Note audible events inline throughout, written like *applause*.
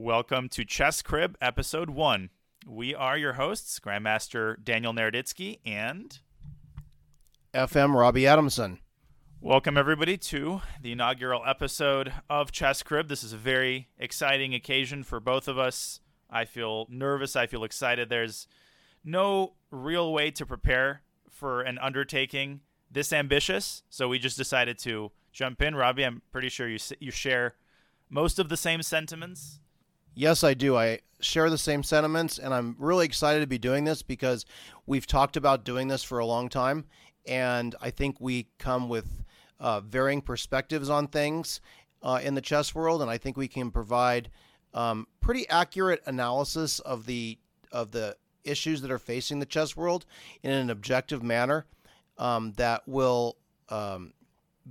Welcome to Chess Crib, Episode 1. We are your hosts, Grandmaster Daniel Naroditsky, and FM Robbie Adamson. welcome everybody to the inaugural episode of Chess Crib. This is a very exciting occasion for both of us. I feel nervous, I feel excited. There's no real way to prepare for an undertaking this ambitious, so we just decided to jump in. Robbie, I'm pretty sure you you share most of the same sentiments. Yes, I do. I share the same sentiments, and I'm really excited to be doing this because we've talked about doing this for a long time, and I think we come with uh, varying perspectives on things uh, in the chess world, and I think we can provide um, pretty accurate analysis of the of the issues that are facing the chess world in an objective manner um, that will um,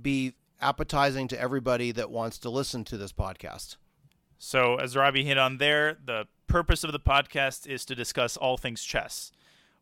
be appetizing to everybody that wants to listen to this podcast. So, as Robbie hit on there, the purpose of the podcast is to discuss all things chess.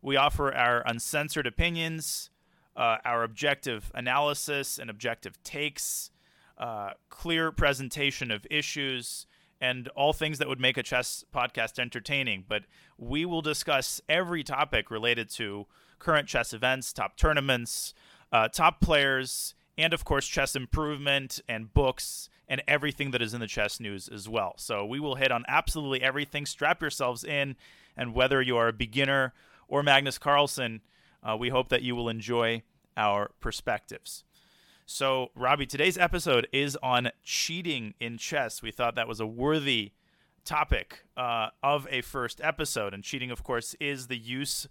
We offer our uncensored opinions, uh, our objective analysis and objective takes, uh, clear presentation of issues, and all things that would make a chess podcast entertaining. But we will discuss every topic related to current chess events, top tournaments, uh, top players, and of course, chess improvement and books and everything that is in the chess news as well. So we will hit on absolutely everything. Strap yourselves in, and whether you are a beginner or Magnus Carlsen, uh, we hope that you will enjoy our perspectives. So, Robbie, today's episode is on cheating in chess. We thought that was a worthy topic uh, of a first episode. And cheating, of course, is the use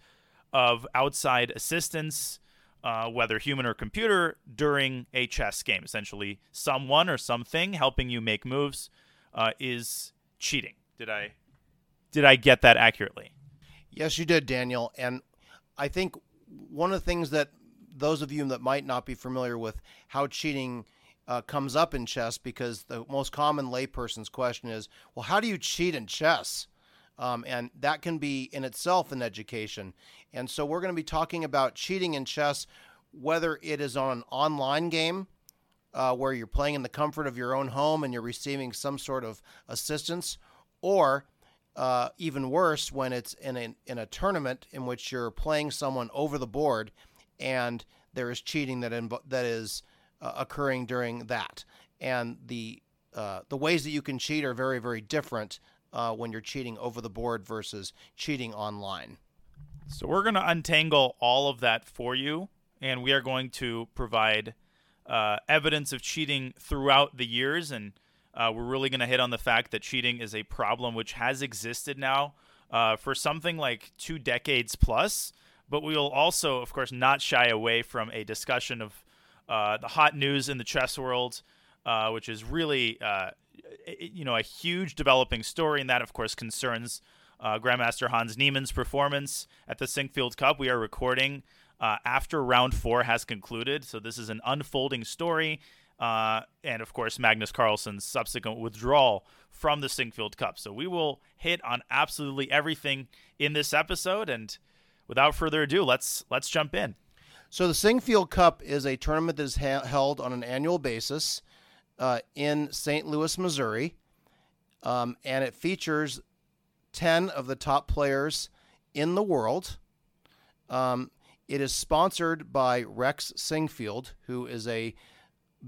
of outside assistance, uh, whether human or computer, during a chess game. Essentially, someone or something helping you make moves uh, is cheating. Did I did I get that accurately? Yes, you did, Daniel. And I think one of the things that those of you that might not be familiar with how cheating uh, comes up in chess, because the most common layperson's question is, well, how do you cheat in chess? Um, and that can be in itself an education. And so we're going to be talking about cheating in chess, whether it is on an online game uh, where you're playing in the comfort of your own home and you're receiving some sort of assistance, or uh, even worse when it's in a, in a tournament in which you're playing someone over the board and there is cheating that invo- that is uh, occurring during that. And the uh, the ways that you can cheat are very very different uh, when you're cheating over the board versus cheating online. So we're going to untangle all of that for you, and we are going to provide uh, evidence of cheating throughout the years, and uh, we're really going to hit on the fact that cheating is a problem which has existed now uh, for something like two decades plus. But we will also, of course, not shy away from a discussion of uh, the hot news in the chess world, uh, which is really, uh, you know, a huge developing story, and that, of course, concerns uh, Grandmaster Hans Niemann's performance at the Sinquefield Cup. We are recording uh, after round four has concluded, so this is an unfolding story. Uh, and of course, Magnus Carlsen's subsequent withdrawal from the Sinquefield Cup. So we will hit on absolutely everything in this episode. And without further ado, let's let's jump in. So the Sinquefield Cup is a tournament that is ha- held on an annual basis uh, in St. Louis, Missouri, um, and it features ten of the top players in the world. Um, it is sponsored by Rex Sinquefield, who is a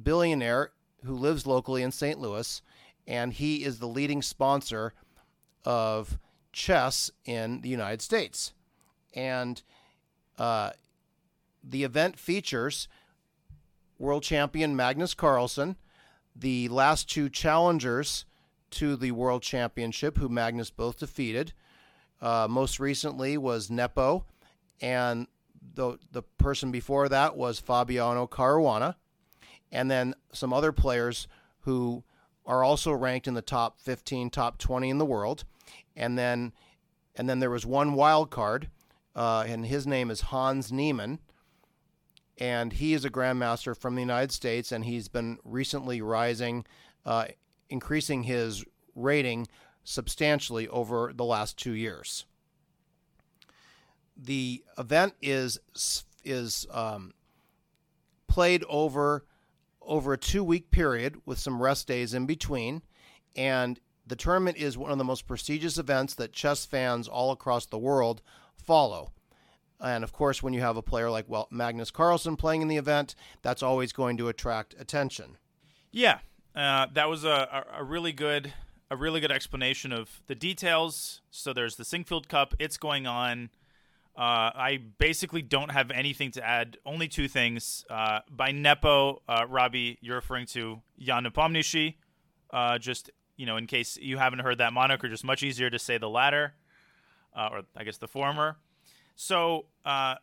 billionaire who lives locally in St. Louis, and he is the leading sponsor of chess in the United States. And uh, the event features world champion Magnus Carlsen, the last two challengers to the world championship, who Magnus both defeated. Uh, most recently was Nepo, and the the person before that was Fabiano Caruana, and then some other players who are also ranked in the top 15, top 20 in the world, and then and then there was one wild card, uh, and his name is Hans Niemann, and he is a grandmaster from the United States, and he's been recently rising, uh, increasing his rating substantially over the last two years. The event is is um, played over over a two week period with some rest days in between, and the tournament is one of the most prestigious events that chess fans all across the world follow. And of course, when you have a player like well Magnus Carlsen playing in the event, that's always going to attract attention. Yeah, uh, that was a, a, really good a really good explanation of the details. So there's the Sinquefield Cup. It's going on. Uh, I basically don't have anything to add. Only two things. Uh, by Nepo, uh, Robbie, you're referring to Jan Nepomniachtchi. Uh, just you know, in case you haven't heard that moniker, just much easier to say the latter, uh, or I guess the former. So uh,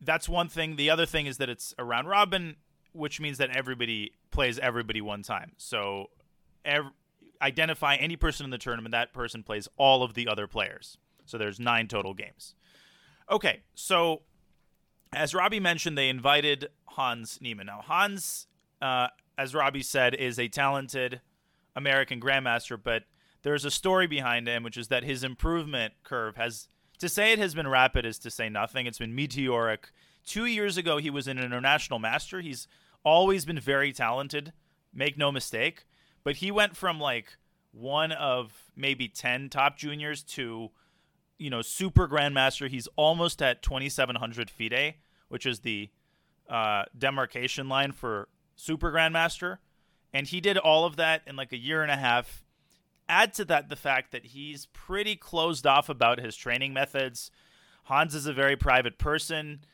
that's one thing. The other thing is that it's a round robin, which means that everybody plays everybody one time. So ev- identify any person in the tournament, that person plays all of the other players. So there's nine total games. Okay, so as Robbie mentioned, they invited Hans Niemann. Now, Hans, uh, as Robbie said, is a talented American grandmaster, but there's a story behind him, which is that his improvement curve has to say it has been rapid is to say nothing. It's been meteoric. Two years ago, he was an international master. He's always been very talented, make no mistake. But he went from like one of maybe 10 top juniors to, you know, super grandmaster. He's almost at 2,700 FIDE, which is the uh, demarcation line for super grandmaster. And he did all of that in like a year and a half add to that the fact that he's pretty closed off about his training methods. Hans is a very private person.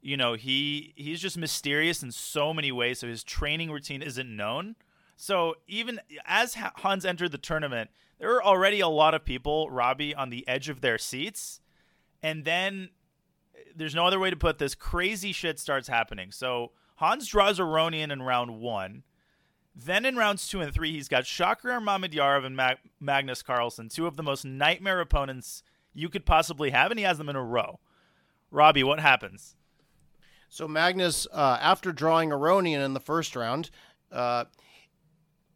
You know, he he's just mysterious in so many ways, so his training routine isn't known. So even as Hans entered the tournament, there were already a lot of people, Robbie, on the edge of their seats. And then eh, there's no other way to put this, crazy shit starts happening. So Hans draws Aronian in round one. Then in rounds two and three, he's got Shakhriyar Mamedyarov and Mag- Magnus Carlsen, two of the most nightmare opponents you could possibly have, and he has them in a row. Robbie, what happens? So Magnus, uh, after drawing Aronian in the first round, uh,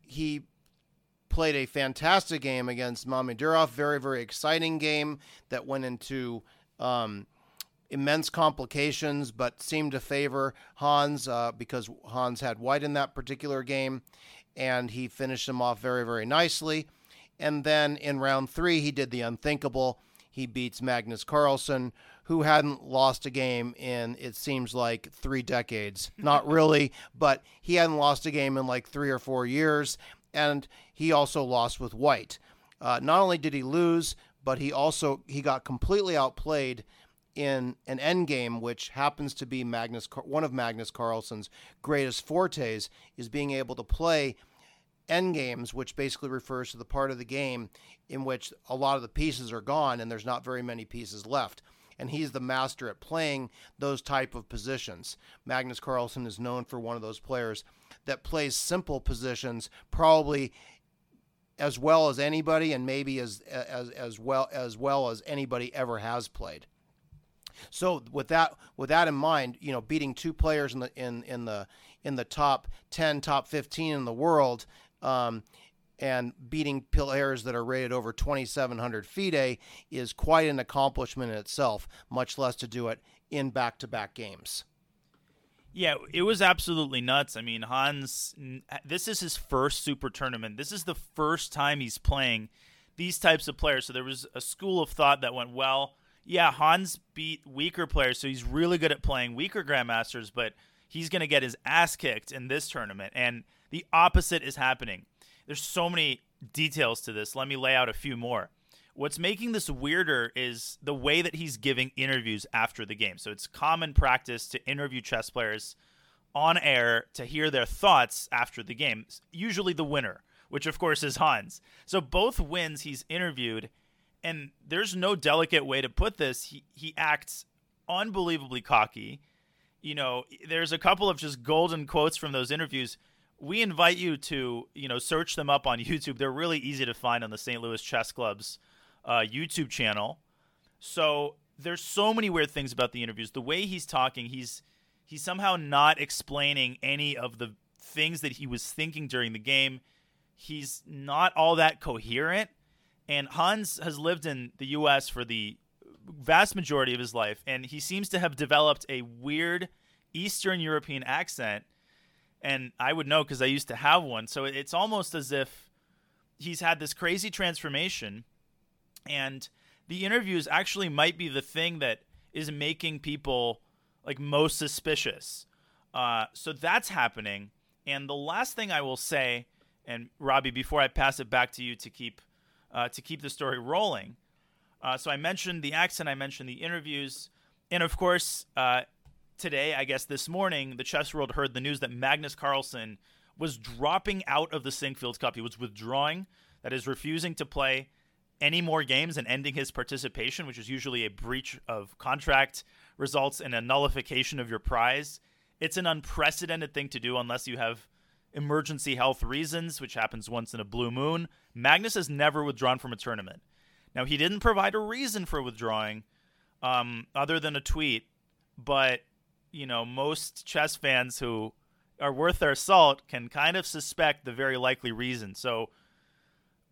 he played a fantastic game against Mamedyarov. Very, very exciting game that went into um, immense complications, but seemed to favor Hans uh, because Hans had white in that particular game, and he finished him off very, very nicely. And then in round three, he did the unthinkable. He beats Magnus Carlsen, who hadn't lost a game in, it seems like, three decades. *laughs* Not really, but he hadn't lost a game in like three or four years. And he also lost with white. Uh, not only did he lose, but he also he got completely outplayed in an endgame, which happens to be Magnus, one of Magnus Carlsen's greatest fortes, is being able to play endgames, which basically refers to the part of the game in which a lot of the pieces are gone and there's not very many pieces left. And he's the master at playing those type of positions. Magnus Carlsen is known for one of those players that plays simple positions, probably as well as anybody, and maybe as as as well as well as anybody ever has played. So with that with that in mind, you know, beating two players in the in in the in the top ten, top fifteen in the world, um, and beating players that are rated over 2,700 FIDE is quite an accomplishment in itself. Much less to do it in back-to-back games. Yeah, it was absolutely nuts. I mean, Hans, this is his first super tournament. This is the first time he's playing these types of players. So there was a school of thought that went, well, yeah, Hans beat weaker players, so he's really good at playing weaker grandmasters, but he's going to get his ass kicked in this tournament. And the opposite is happening. There's so many details to this. Let me lay out a few more. What's making this weirder is the way that he's giving interviews after the game. So it's common practice to interview chess players on air to hear their thoughts after the game, usually the winner, which of course is Hans. So both wins he's interviewed and there's no delicate way to put this. He he acts unbelievably cocky. You know, there's a couple of just golden quotes from those interviews. We invite you to, you know, search them up on *laughs* YouTube. They're really easy to find on the St. Louis Chess Club's uh, YouTube channel. So there's so many weird things about the interviews. The way he's talking, he's he's somehow not explaining any of the things that he was thinking during the game. He's not all that coherent and Hans has lived in the U.S. for the vast majority of his life, and he seems to have developed a weird Eastern European accent. And I would know because I used to have one. So it's almost as if he's had this crazy transformation, and the interviews actually might be the thing that is making people like most suspicious. Uh, so that's happening. And the last thing I will say, and Robbie, before I pass it back to you to keep uh, to keep the story rolling. Uh, so I mentioned the accent, I mentioned the interviews, and of course, uh, today, I guess this morning, the chess world heard the news that Magnus Carlsen was dropping out of the Sinquefield Cup. He was withdrawing, that is, refusing to play any more games and ending his participation, which is usually a breach of contract, results in a nullification of your prize. It's an unprecedented thing to do unless you have emergency health reasons, which happens once in a blue moon. Magnus has never withdrawn from a tournament. Now, he didn't provide a reason for withdrawing um, other than a tweet, but, you know, most chess fans who are worth their salt can kind of suspect the very likely reason. So,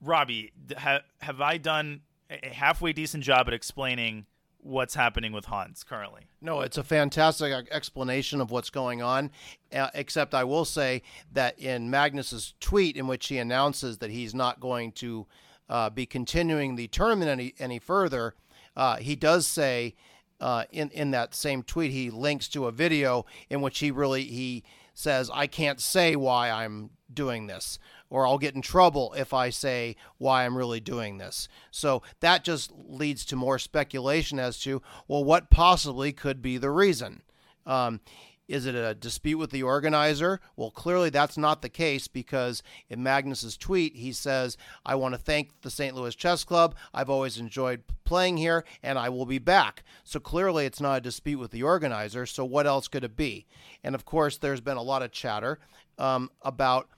Robbie, ha- have I done a halfway decent job at explaining what's happening with Hans currently? No, it's a fantastic explanation of what's going on. Uh, except I will say that in Magnus's tweet, in which he announces that he's not going to uh, be continuing the tournament any any further, uh, he does say uh, in in that same tweet he links to a video in which he really he says I can't say why I'm doing this or I'll get in trouble if I say why I'm really doing this. So that just leads to more speculation as to, well, what possibly could be the reason. Um, is it a dispute with the organizer? Well, clearly that's not the case because in Magnus's tweet, he says, I want to thank the St. Louis Chess Club. I've always enjoyed playing here and I will be back. So clearly it's not a dispute with the organizer. So what else could it be? And of course, there's been a lot of chatter um, about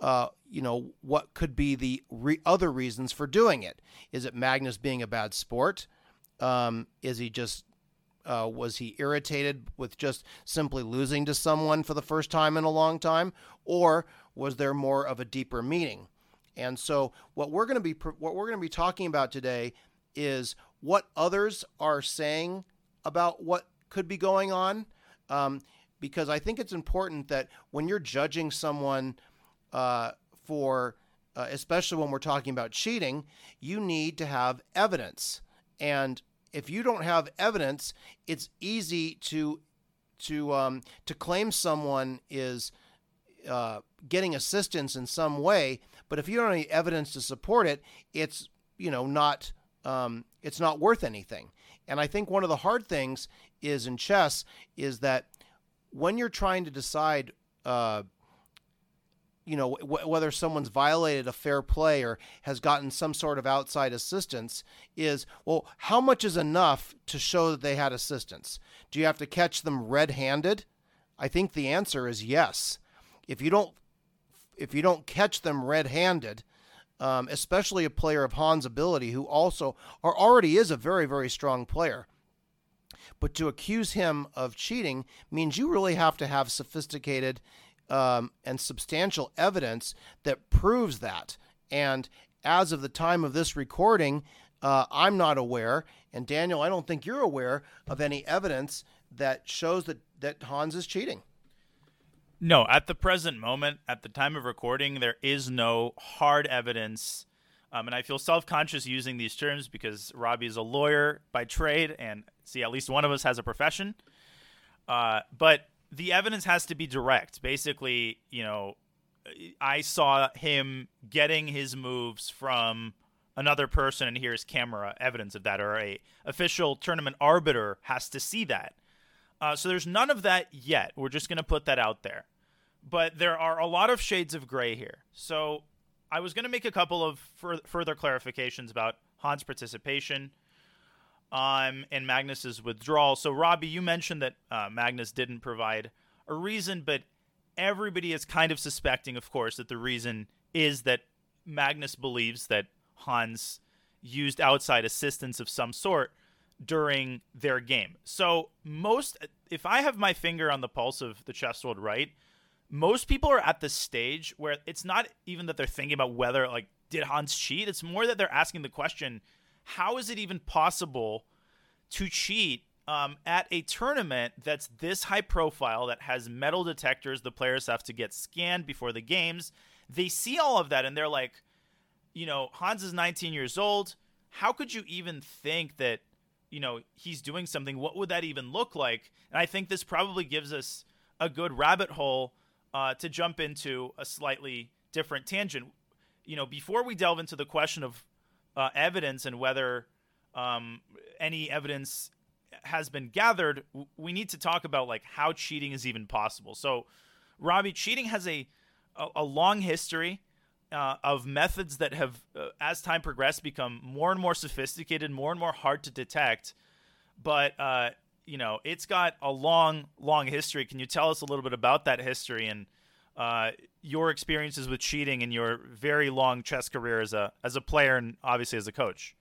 uh, you know, what could be the re- other reasons for doing it? Is it Magnus being a bad sport? Um, is he just uh, was he irritated with just simply losing to someone for the first time in a long time, or was there more of a deeper meaning? And so, what we're going to be what we're going to be talking about today is what others are saying about what could be going on, um, because I think it's important that when you're judging someone uh, for, uh, especially when we're talking about cheating, you need to have evidence. And if you don't have evidence, it's easy to to um, to claim someone is uh, getting assistance in some way. But if you don't have any evidence to support it, it's you know not um, it's not worth anything. And I think one of the hard things is in chess is that when you're trying to decide uh, you know w- whether someone's violated a fair play or has gotten some sort of outside assistance is well how much is enough to show that they had assistance? Do you have to catch them red-handed? I think the answer is yes. If you don't if you don't catch them red-handed um, especially a player of Hans' ability who also or already is a very very strong player. But to accuse him of cheating means you really have to have sophisticated um, and substantial evidence that proves that. And as of the time of this recording, uh, I'm not aware, and Daniel, I don't think you're aware of any evidence that shows that, that Hans is cheating. No, at the present moment, at the time of recording, there is no hard evidence. Um, and I feel self conscious using these terms because Robbie is a lawyer by trade, and see, at least one of us has a profession. Uh, but the evidence has to be direct. Basically, you know, I saw him getting his moves from another person, and here's camera evidence of that, or a official tournament arbiter has to see that. Uh, so there's none of that yet. We're just going to put that out there. But there are a lot of shades of gray here. So I was going to make a couple of fur- further clarifications about Hans' participation um, and Magnus's withdrawal. So, Robbie, you mentioned that uh, Magnus didn't provide a reason, but everybody is kind of suspecting, of course, that the reason is that Magnus believes that Hans used outside assistance of some sort during their game. So, most, if I have my finger on the pulse of the chess world right, most people are at the stage where it's not even that they're thinking about whether, like, did Hans cheat? It's more that they're asking the question how is it even possible to cheat um, at a tournament that's this high profile that has metal detectors the players have to get scanned before the games they see all of that and they're like you know, Hans is 19 years old. How could you even think that, you know, he's doing something? What would that even look like? And I think this probably gives us a good rabbit hole uh, to jump into a slightly different tangent. You know, before we delve into the question of uh, evidence and whether um, any evidence has been gathered, we need to talk about like how cheating is even possible. So, Robbie, cheating has a a, a long history uh, of methods that have, uh, as time progressed, become more and more sophisticated, more and more hard to detect. But uh, you know, it's got a long, long history. Can you tell us a little bit about that history and uh, your experiences with cheating in your very long chess career as a as a player and obviously as a coach?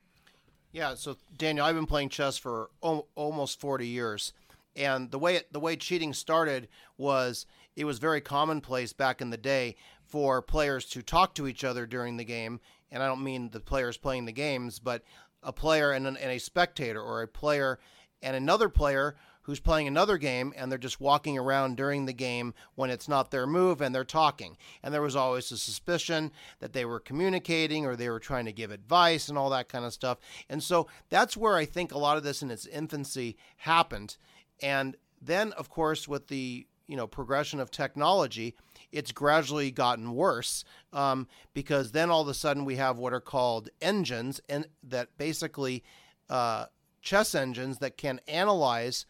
Yeah, so Daniel, I've been playing chess for o- almost 40 years, and the way it, the way cheating started was it was very commonplace back in the day for players to talk to each other during the game, and I don't mean the players playing the games, but a player and, an, and a spectator, or a player and another player who's playing another game and they're just walking around during the game when it's not their move and they're talking. And there was always a suspicion that they were communicating or they were trying to give advice and all that kind of stuff. And so that's where I think a lot of this in its infancy happened. And then, of course, with the you know progression of technology, it's gradually gotten worse um, because then all of a sudden we have what are called engines and that basically uh, chess engines that can analyze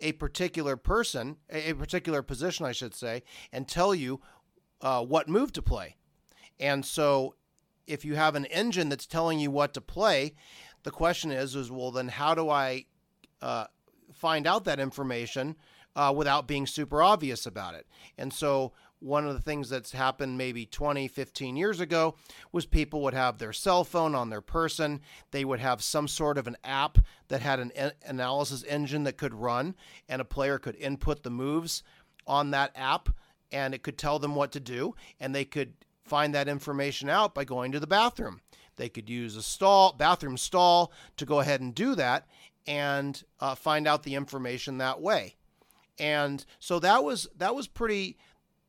a particular person, a particular position, I should say, and tell you uh, what move to play. And so, if you have an engine that's telling you what to play, the question is, is well, then how do I uh, find out that information uh, without being super obvious about it? And so, one of the things that's happened maybe 20, 15 years ago was people would have their cell phone on their person. They would have some sort of an app that had an analysis engine that could run, and a player could input the moves on that app, and it could tell them what to do, and they could find that information out by going to the bathroom. They could use a stall, bathroom stall, to go ahead and do that and uh, find out the information that way. And so that was that was pretty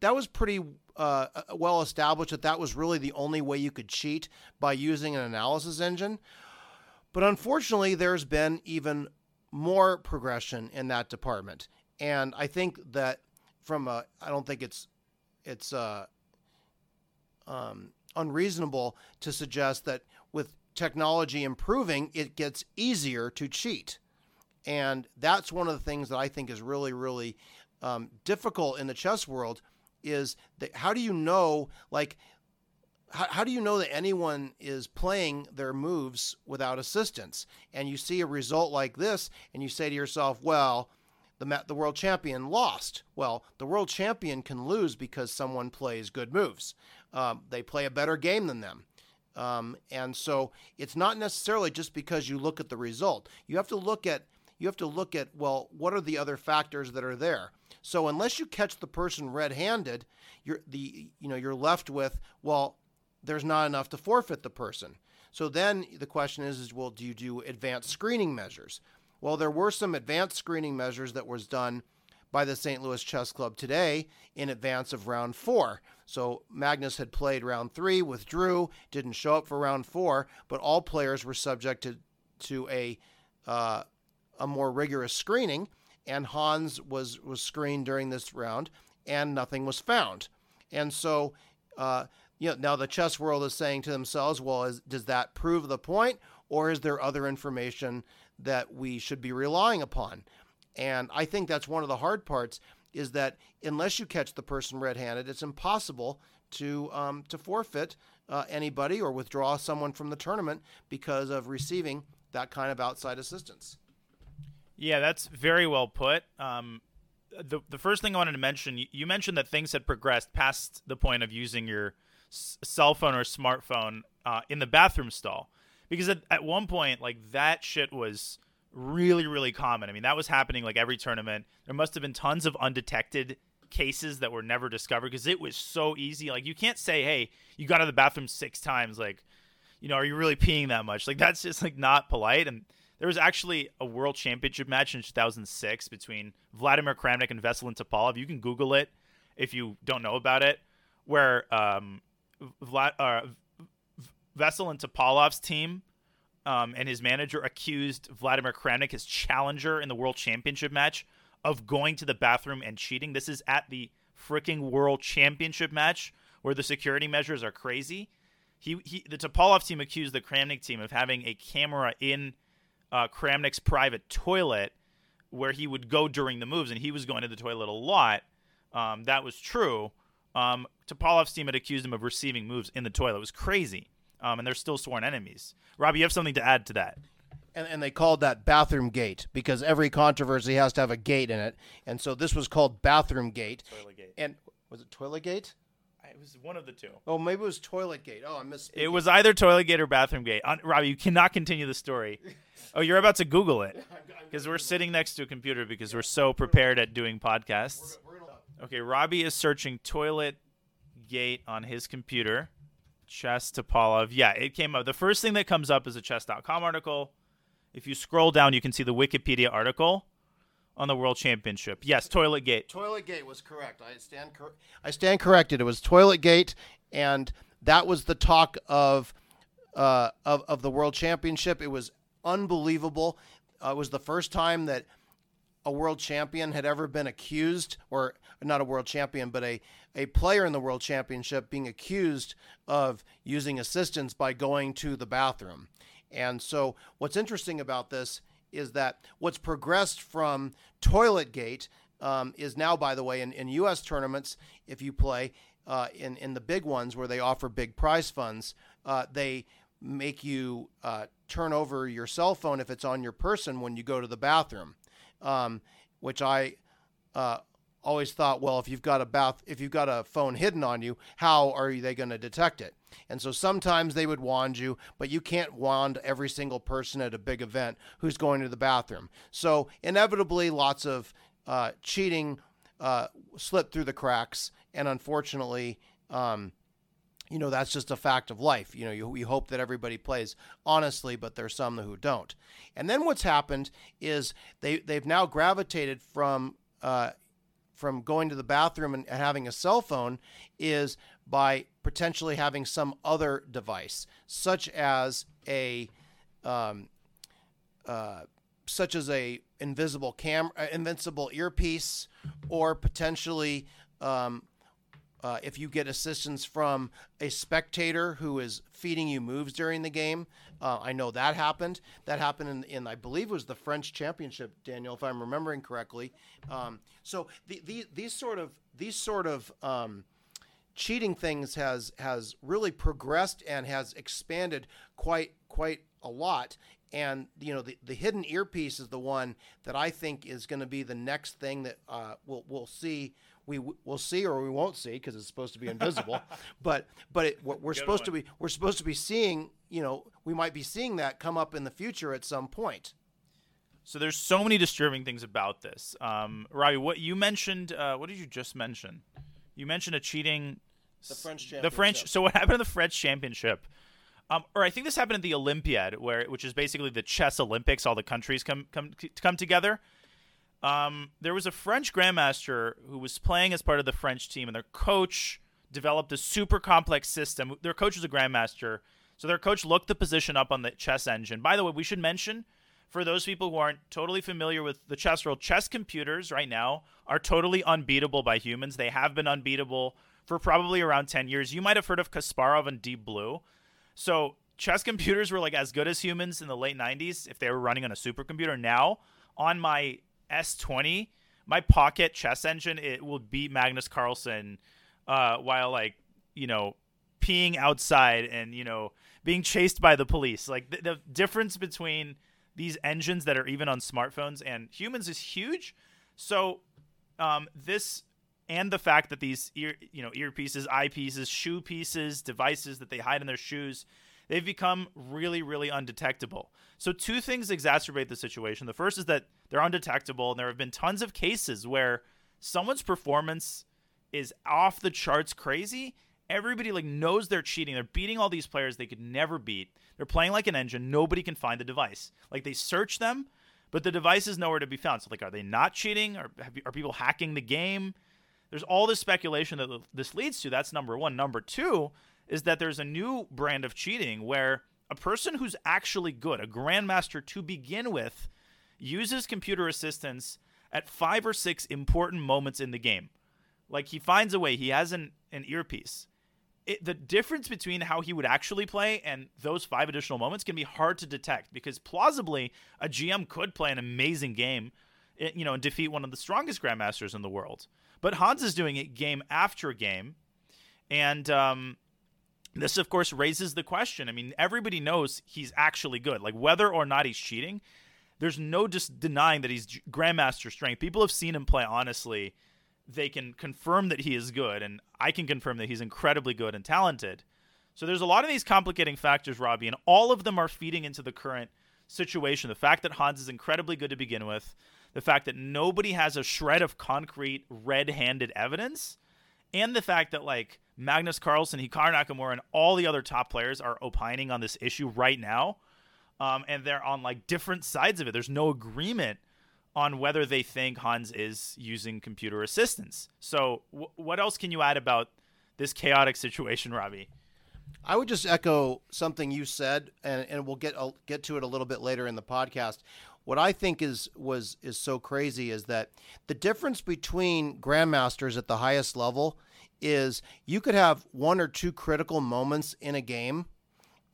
that was pretty uh, uh, well established that that was really the only way you could cheat by using an analysis engine. But unfortunately, there's been even more progression in that department, and I think that from a, I don't think it's it's uh, um, unreasonable to suggest that with technology improving, it gets easier to cheat, and that's one of the things that I think is really really um, difficult in the chess world is that how do you know like how, how do you know that anyone is playing their moves without assistance? And you see a result like this and you say to yourself well the the world champion lost. Well the world champion can lose because someone plays good moves. Um, they play a better game than them. Um, and so it's not necessarily just because you look at the result. You have to look at you have to look at well what are the other factors that are there so unless you catch the person red-handed, you're the you know you're left with well, there's not enough to forfeit the person. So then the question is, is well, do you do advanced screening measures? Well, there were some advanced screening measures that was done by the St. Louis Chess Club today in advance of round four. So Magnus had played round three, withdrew, didn't show up for round four, but all players were subjected to a uh, a more rigorous screening and Hans was was screened during this round, and nothing was found. And so, uh, you know, now the chess world is saying to themselves, well, is, does that prove the point, or is there other information that we should be relying upon? And I think that's one of the hard parts is that unless you catch the person red-handed, it's impossible to um, to forfeit uh, anybody or withdraw someone from the tournament because of receiving that kind of outside assistance. Yeah, that's very well put. Um, the the first thing I wanted to mention, you, mentioned that things had progressed past the point of using your s- cell phone or smartphone uh, in the bathroom stall, because at, at one point, like that shit was really really common. I mean, that was happening like every tournament. There must have been tons of undetected cases that were never discovered because it was so easy. Like you can't say, "Hey, you got to the bathroom six times." Like, you know, are you really peeing that much? Like that's just like not polite and there was actually a world championship match in 2006 between Vladimir Kramnik and Veselin Topalov. You can Google it if you don't know about it, where um, Vlad, uh, Veselin Topalov's team um, and his manager accused Vladimir Kramnik, his challenger in the World Championship match, of going to the bathroom and cheating. This is at the freaking World Championship match where the security measures are crazy. He, he the Topalov team accused the Kramnik team of having a camera in uh, Kramnik's private toilet where he would go during the moves, and he was going to the toilet a lot. Um, that was true. Um, Topalov's team had accused him of receiving moves in the toilet. It was crazy. Um, and they're still sworn enemies. Robbie, you have something to add to that. And, and they called that bathroom gate because every controversy has to have a gate in it. And so this was called bathroom gate. Toilet gate. And was it toilet gate? It was one of the two. Oh, maybe it was toilet gate. Oh, I missed. It It was either toilet gate or bathroom gate. On, Robbie, you cannot continue the story. *laughs* Oh, you're about to Google it *laughs* because we're sitting next to a computer because we're so prepared at doing podcasts. Okay, Robbie is searching toilet gate on his computer. Chess Topalov. Yeah, it came up. The first thing that comes up is a chess.com article. If you scroll down, you can see the Wikipedia article on the World Championship. Yes, Toilet Gate. Toilet Gate was correct. I stand cor- I stand corrected. It was Toilet Gate, and that was the talk of uh, of of the World Championship. It was unbelievable. Uh, it was the first time that a world champion had ever been accused, or not a world champion, but a, a player in the world championship being accused of using assistance by going to the bathroom. And so, what's interesting about this is that what's progressed from Toilet Gate um, is now, by the way, in, in U.S. tournaments, if you play uh, in, in the big ones where they offer big prize funds, uh, they make you uh, turn over your cell phone if it's on your person when you go to the bathroom, um, which I uh, always thought, well, if you've got a bath, if you've got a phone hidden on you, how are they going to detect it? And so sometimes they would wand you, but you can't wand every single person at a big event who's going to the bathroom. So inevitably, lots of uh, cheating uh, slipped through the cracks, and unfortunately. Um, you know that's just a fact of life you know you, you hope that everybody plays honestly but there's some who don't and then what's happened is they they've now gravitated from uh, from going to the bathroom and, having a cell phone is by potentially having some other device such as a um, uh, such as a invisible cam uh, invincible earpiece or potentially um, uh, if you get assistance from a spectator who is feeding you moves during the game, uh, I know that happened. That happened in, in, I believe, it was the French Championship, Daniel, if I'm remembering correctly. Um, so the, the, these sort of these sort of um, cheating things has has really progressed and has expanded quite quite a lot. And you know the, the hidden earpiece is the one that I think is going to be the next thing that uh, we'll we'll see we will see or we won't see because it's supposed to be invisible. *laughs* but but it, we're, we're supposed one. to be we're supposed to be seeing. You know, we might be seeing that come up in the future at some point. So there's so many disturbing things about this. Um, Robbie, what you mentioned? Uh, what did you just mention? You mentioned a cheating. The French championship. The French. So what happened in the French championship? Um, or I think this happened at the Olympiad, where which is basically the chess Olympics. All the countries come come come together. Um, there was a French grandmaster who was playing as part of the French team, and their coach developed a super complex system. Their coach was a grandmaster, so their coach looked the position up on the chess engine. By the way, we should mention for those people who aren't totally familiar with the chess world, chess computers right now are totally unbeatable by humans. They have been unbeatable for probably around 10 years. You might have heard of Kasparov and Deep Blue. So, chess computers were like as good as humans in the late 90s if they were running on a supercomputer. Now, on my S20, my pocket chess engine, it will beat Magnus Carlsen uh, while like, you know, peeing outside and, you know, being chased by the police. Like the, the difference between these engines that are even on smartphones and humans is huge. So um, this and the fact that these ear, you know, earpieces, eyepieces, shoe pieces, devices that they hide in their shoes they've become really, really undetectable. So, two things exacerbate the situation. The first is that they're undetectable, and there have been tons of cases where someone's performance is off the charts crazy. Everybody like knows they're cheating. They're beating all these players they could never beat. They're playing like an engine. Nobody can find the device. Like they search them, but the device is nowhere to be found. So like, are they not cheating? Are are people hacking the game? There's all this speculation that this leads to. That's number one. Number two, is that there's a new brand of cheating where a person who's actually good, a grandmaster to begin with, uses computer assistance at five or six important moments in the game. Like he finds a way, he has an, an earpiece. It, the difference between how he would actually play and those five additional moments can be hard to detect because plausibly a GM could play an amazing game, eh, you know, and defeat one of the strongest grandmasters in the world. But Hans is doing it game after game, and um, this, of course, raises the question. I mean, everybody knows he's actually good. Like, whether or not he's cheating, there's no just denying that he's Grandmaster strength. People have seen him play honestly. They can confirm that he is good, and I can confirm that he's incredibly good and talented. So there's a lot of these complicating factors, Robbie, and all of them are feeding into the current situation. The fact that Hans is incredibly good to begin with, the fact that nobody has a shred of concrete red-handed evidence, and the fact that like Magnus Carlsen, Hikaru Nakamura, and all the other top players are opining on this issue right now. Um, and they're on like different sides of it. There's no agreement on whether they think Hans is using computer assistance. So, w- what else can you add about this chaotic situation, Robbie? I would just echo something you said, and, and we'll get uh, get to it a little bit later in the podcast. What I think is was is so crazy is that the difference between grandmasters at the highest level is you could have one or two critical moments in a game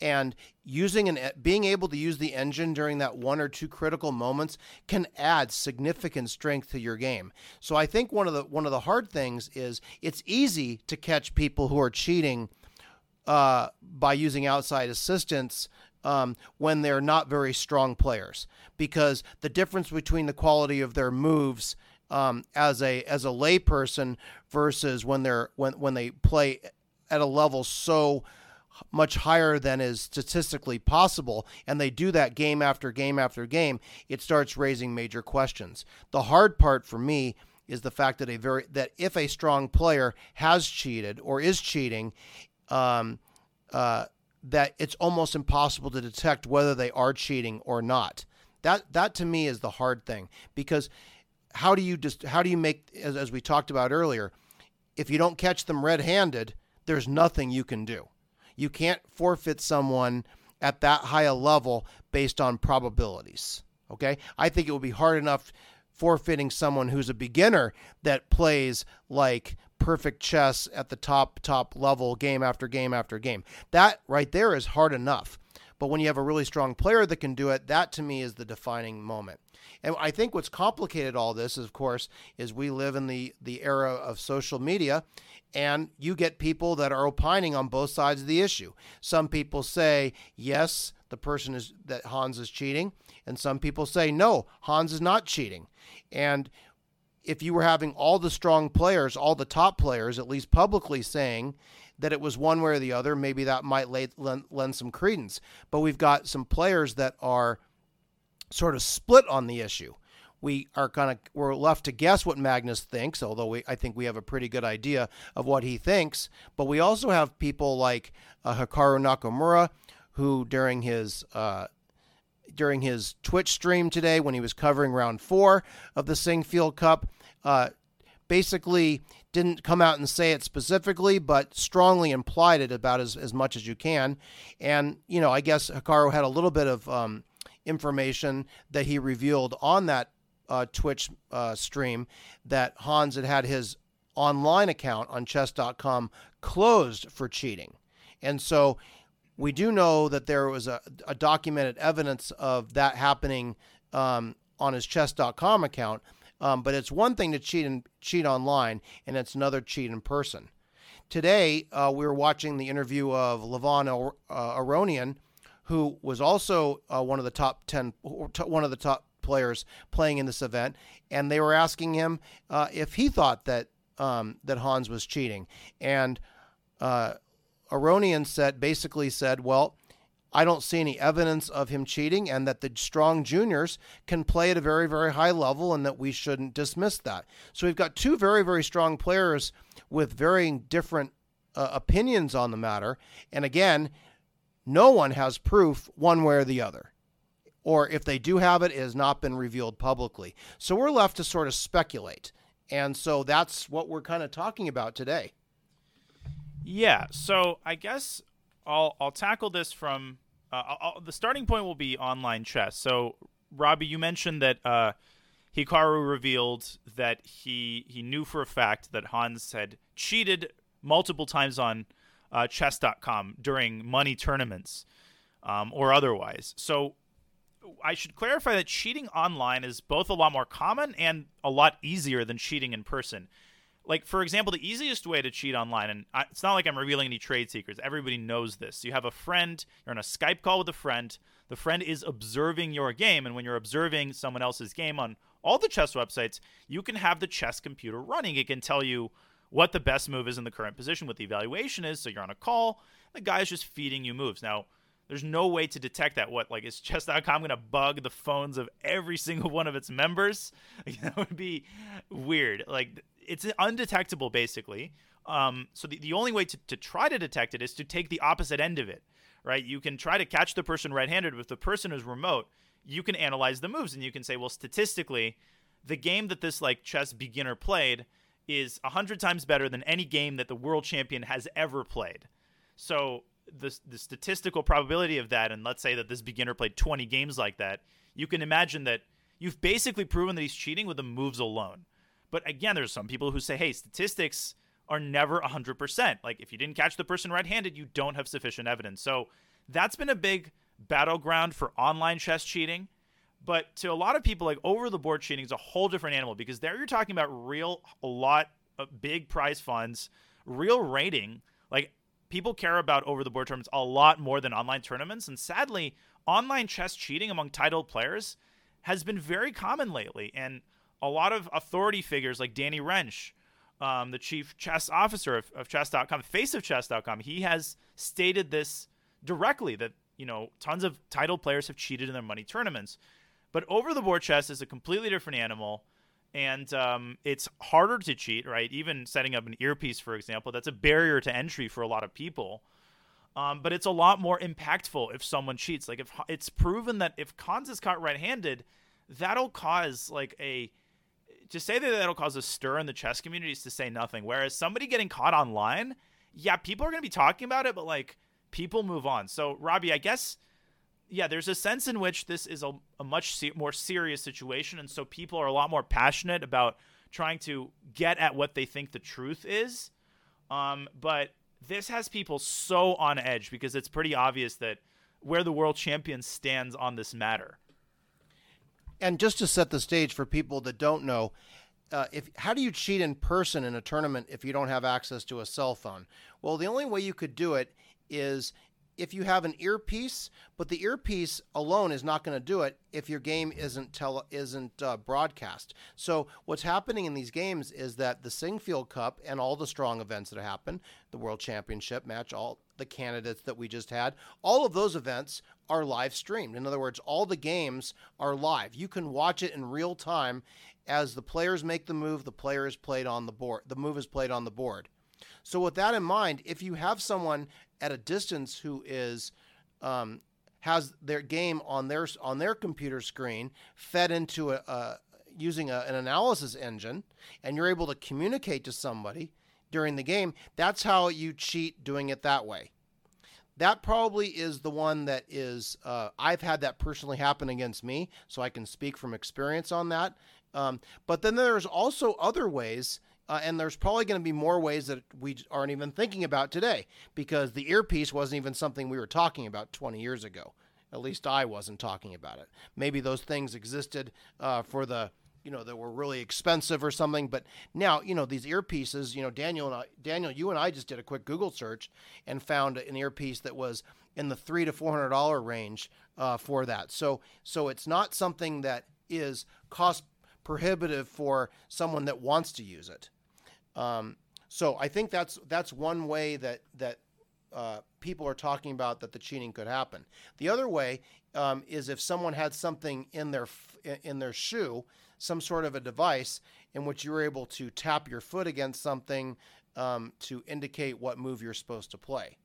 and using an being able to use the engine during that one or two critical moments can add significant strength to your game. So I think one of the one of the hard things is it's easy to catch people who are cheating uh, by using outside assistance um, when they're not very strong players because the difference between the quality of their moves um, as a as a layperson versus when they're when when they play at a level so much higher than is statistically possible and they do that game after game after game it starts raising major questions. The hard part for me is the fact that a very that if a strong player has cheated or is cheating um, uh, that it's almost impossible to detect whether they are cheating or not. That that to me is the hard thing because how do you just how do you make as, as we talked about earlier if you don't catch them red-handed there's nothing you can do you can't forfeit someone at that high a level based on probabilities okay? I think it would be hard enough forfeiting someone who's a beginner that plays like perfect chess at the top top level game after game after game. That right there is hard enough but when you have a really strong player that can do it that to me is the defining moment and I think what's complicated all this, of course, is we live in the the era of social media, and you get people that are opining on both sides of the issue. Some people say yes, the person is that Hans is cheating, and some people say no, Hans is not cheating. And if you were having all the strong players, all the top players, at least publicly saying that it was one way or the other, maybe that might lay, lend, lend some credence. But we've got some players that are sort of split on the issue. We are kind of we're left to guess what Magnus thinks, although we, I think we have a pretty good idea of what he thinks. But we also have people like uh, Hikaru Nakamura, who during his uh, during his Twitch stream today, when he was covering round four of the Sinquefield Cup, uh, basically didn't come out and say it specifically, but strongly implied it about as, as much as you can. And, you know, I guess Hikaru had a little bit of um, information that he revealed on that uh, Twitch uh, stream that Hans had had his online account on chess.com closed for cheating. And so we do know that there was a, a documented evidence of that happening um, on his chess.com account. Um, but it's one thing to cheat and cheat online, and it's another cheat in person. Today, uh, we were watching the interview of Levon uh, Aronian, who was also uh, one of the top 10, one of the top players playing in this event. And they were asking him uh, if he thought that, um, that Hans was cheating. And uh, Aronian said, basically said, well, I don't see any evidence of him cheating, and that the strong juniors can play at a very, very high level, and that we shouldn't dismiss that. So we've got two very, very strong players with very different uh, opinions on the matter. And again, no one has proof one way or the other. Or if they do have it, it has not been revealed publicly. So we're left to sort of speculate. And so that's what we're kind of talking about today. Yeah. So I guess I'll I'll tackle this from uh, I'll, the starting point will be online chess. So Robbie, you mentioned that uh, Hikaru revealed that he he knew for a fact that Hans had cheated multiple times on uh, chess.com during money tournaments um, or otherwise. So I should clarify that cheating online is both a lot more common and a lot easier than cheating in person. Like, for example, the easiest way to cheat online, and I, it's not like I'm revealing any trade secrets, everybody knows this. You have a friend, you're on a Skype call with a friend, the friend is observing your game, and when you're observing someone else's game on all the chess websites, you can have the chess computer running. It can tell you what the best move is in the current position, what the evaluation is. So you're on a call, the guy's just feeding you moves. Now, there's no way to detect that. What, like, is *laughs* chess.com going to bug the phones of every single one of its members? Like, *laughs* that would be weird. Like, it's undetectable, basically. Um, so the, the only way to, to try to detect it is to take the opposite end of it, right? You can try to catch the person right handed, but if the person is remote, you can analyze the moves and you can say, well, statistically, the game that this like chess beginner played is a hundred times better than any game that the world champion has ever played. So the the statistical probability of that, and let's say that this beginner played 20 games like that, you can imagine that you've basically proven that he's cheating with the moves alone. But again, there's some people who say, hey, statistics are never 100%. Like if you didn't catch the person right handed, you don't have sufficient evidence. So that's been a big battleground for online chess cheating. But to a lot of people, like over the board cheating is a whole different animal because there you're talking about real, a lot of big prize funds, real rating. Like people care about over the board tournaments a lot more than online tournaments. And sadly, online chess cheating among titled players has been very common lately. And a lot of authority figures like Danny Rensch, um, the chief chess officer of, of chess.com, face of chess.com, he has stated this directly that you know, tons of title players have cheated in their money tournaments. But over the board chess is a completely different animal, and um, it's harder to cheat, right? Even setting up an earpiece, for example, that's a barrier to entry for a lot of people. Um, but it's a lot more impactful if someone cheats. Like if it's proven that if Hans is caught right-handed, that'll cause like a to say that that'll cause a stir in the chess community is to say nothing. Whereas somebody getting caught online, yeah, people are going to be talking about it, but like people move on. So, Robbie, I guess, yeah, there's a sense in which this is a, a much se- more serious situation. And so people are a lot more passionate about trying to get at what they think the truth is. Um, but this has people so on edge because it's pretty obvious that where the world champion stands on this matter. And just to set the stage for people that don't know, uh, if how do you cheat in person in a tournament if you don't have access to a cell phone? Well, the only way you could do it is if you have an earpiece, but the earpiece alone is not going to do it if your game isn't tele, isn't uh, broadcast. So what's happening in these games is that the Sinquefield Cup and all the strong events that happen, the World Championship match, all the candidates that we just had, all of those events are live streamed. In other words, all the games are live. You can watch it in real time as the players make the move, the player is played on the board, the move is played on the board. So with that in mind, if you have someone at a distance who is um, has their game on their on their computer screen fed into a, a using a, an analysis engine, and you're able to communicate to somebody during the game, that's how you cheat doing it that way. That probably is the one that is. Uh, I've had that personally happen against me, so I can speak from experience on that. Um, but then there's also other ways uh, and there's probably going to be more ways that we aren't even thinking about today because the earpiece wasn't even something we were talking about 20 years ago. At least I wasn't talking about it. Maybe those things existed uh, for the, you know, that were really expensive or something. But now, you know, these earpieces, you know, Daniel and I, Daniel, you and I just did a quick Google search and found an earpiece that was in the three to four hundred dollar range uh, for that. So, so it's not something that is cost prohibitive for someone that wants to use it. Um, so I think that's that's one way that that uh, people are talking about that the cheating could happen. The other way um, is if someone had something in their in their shoe, some sort of a device in which you're able to tap your foot against something um, to indicate what move you're supposed to play.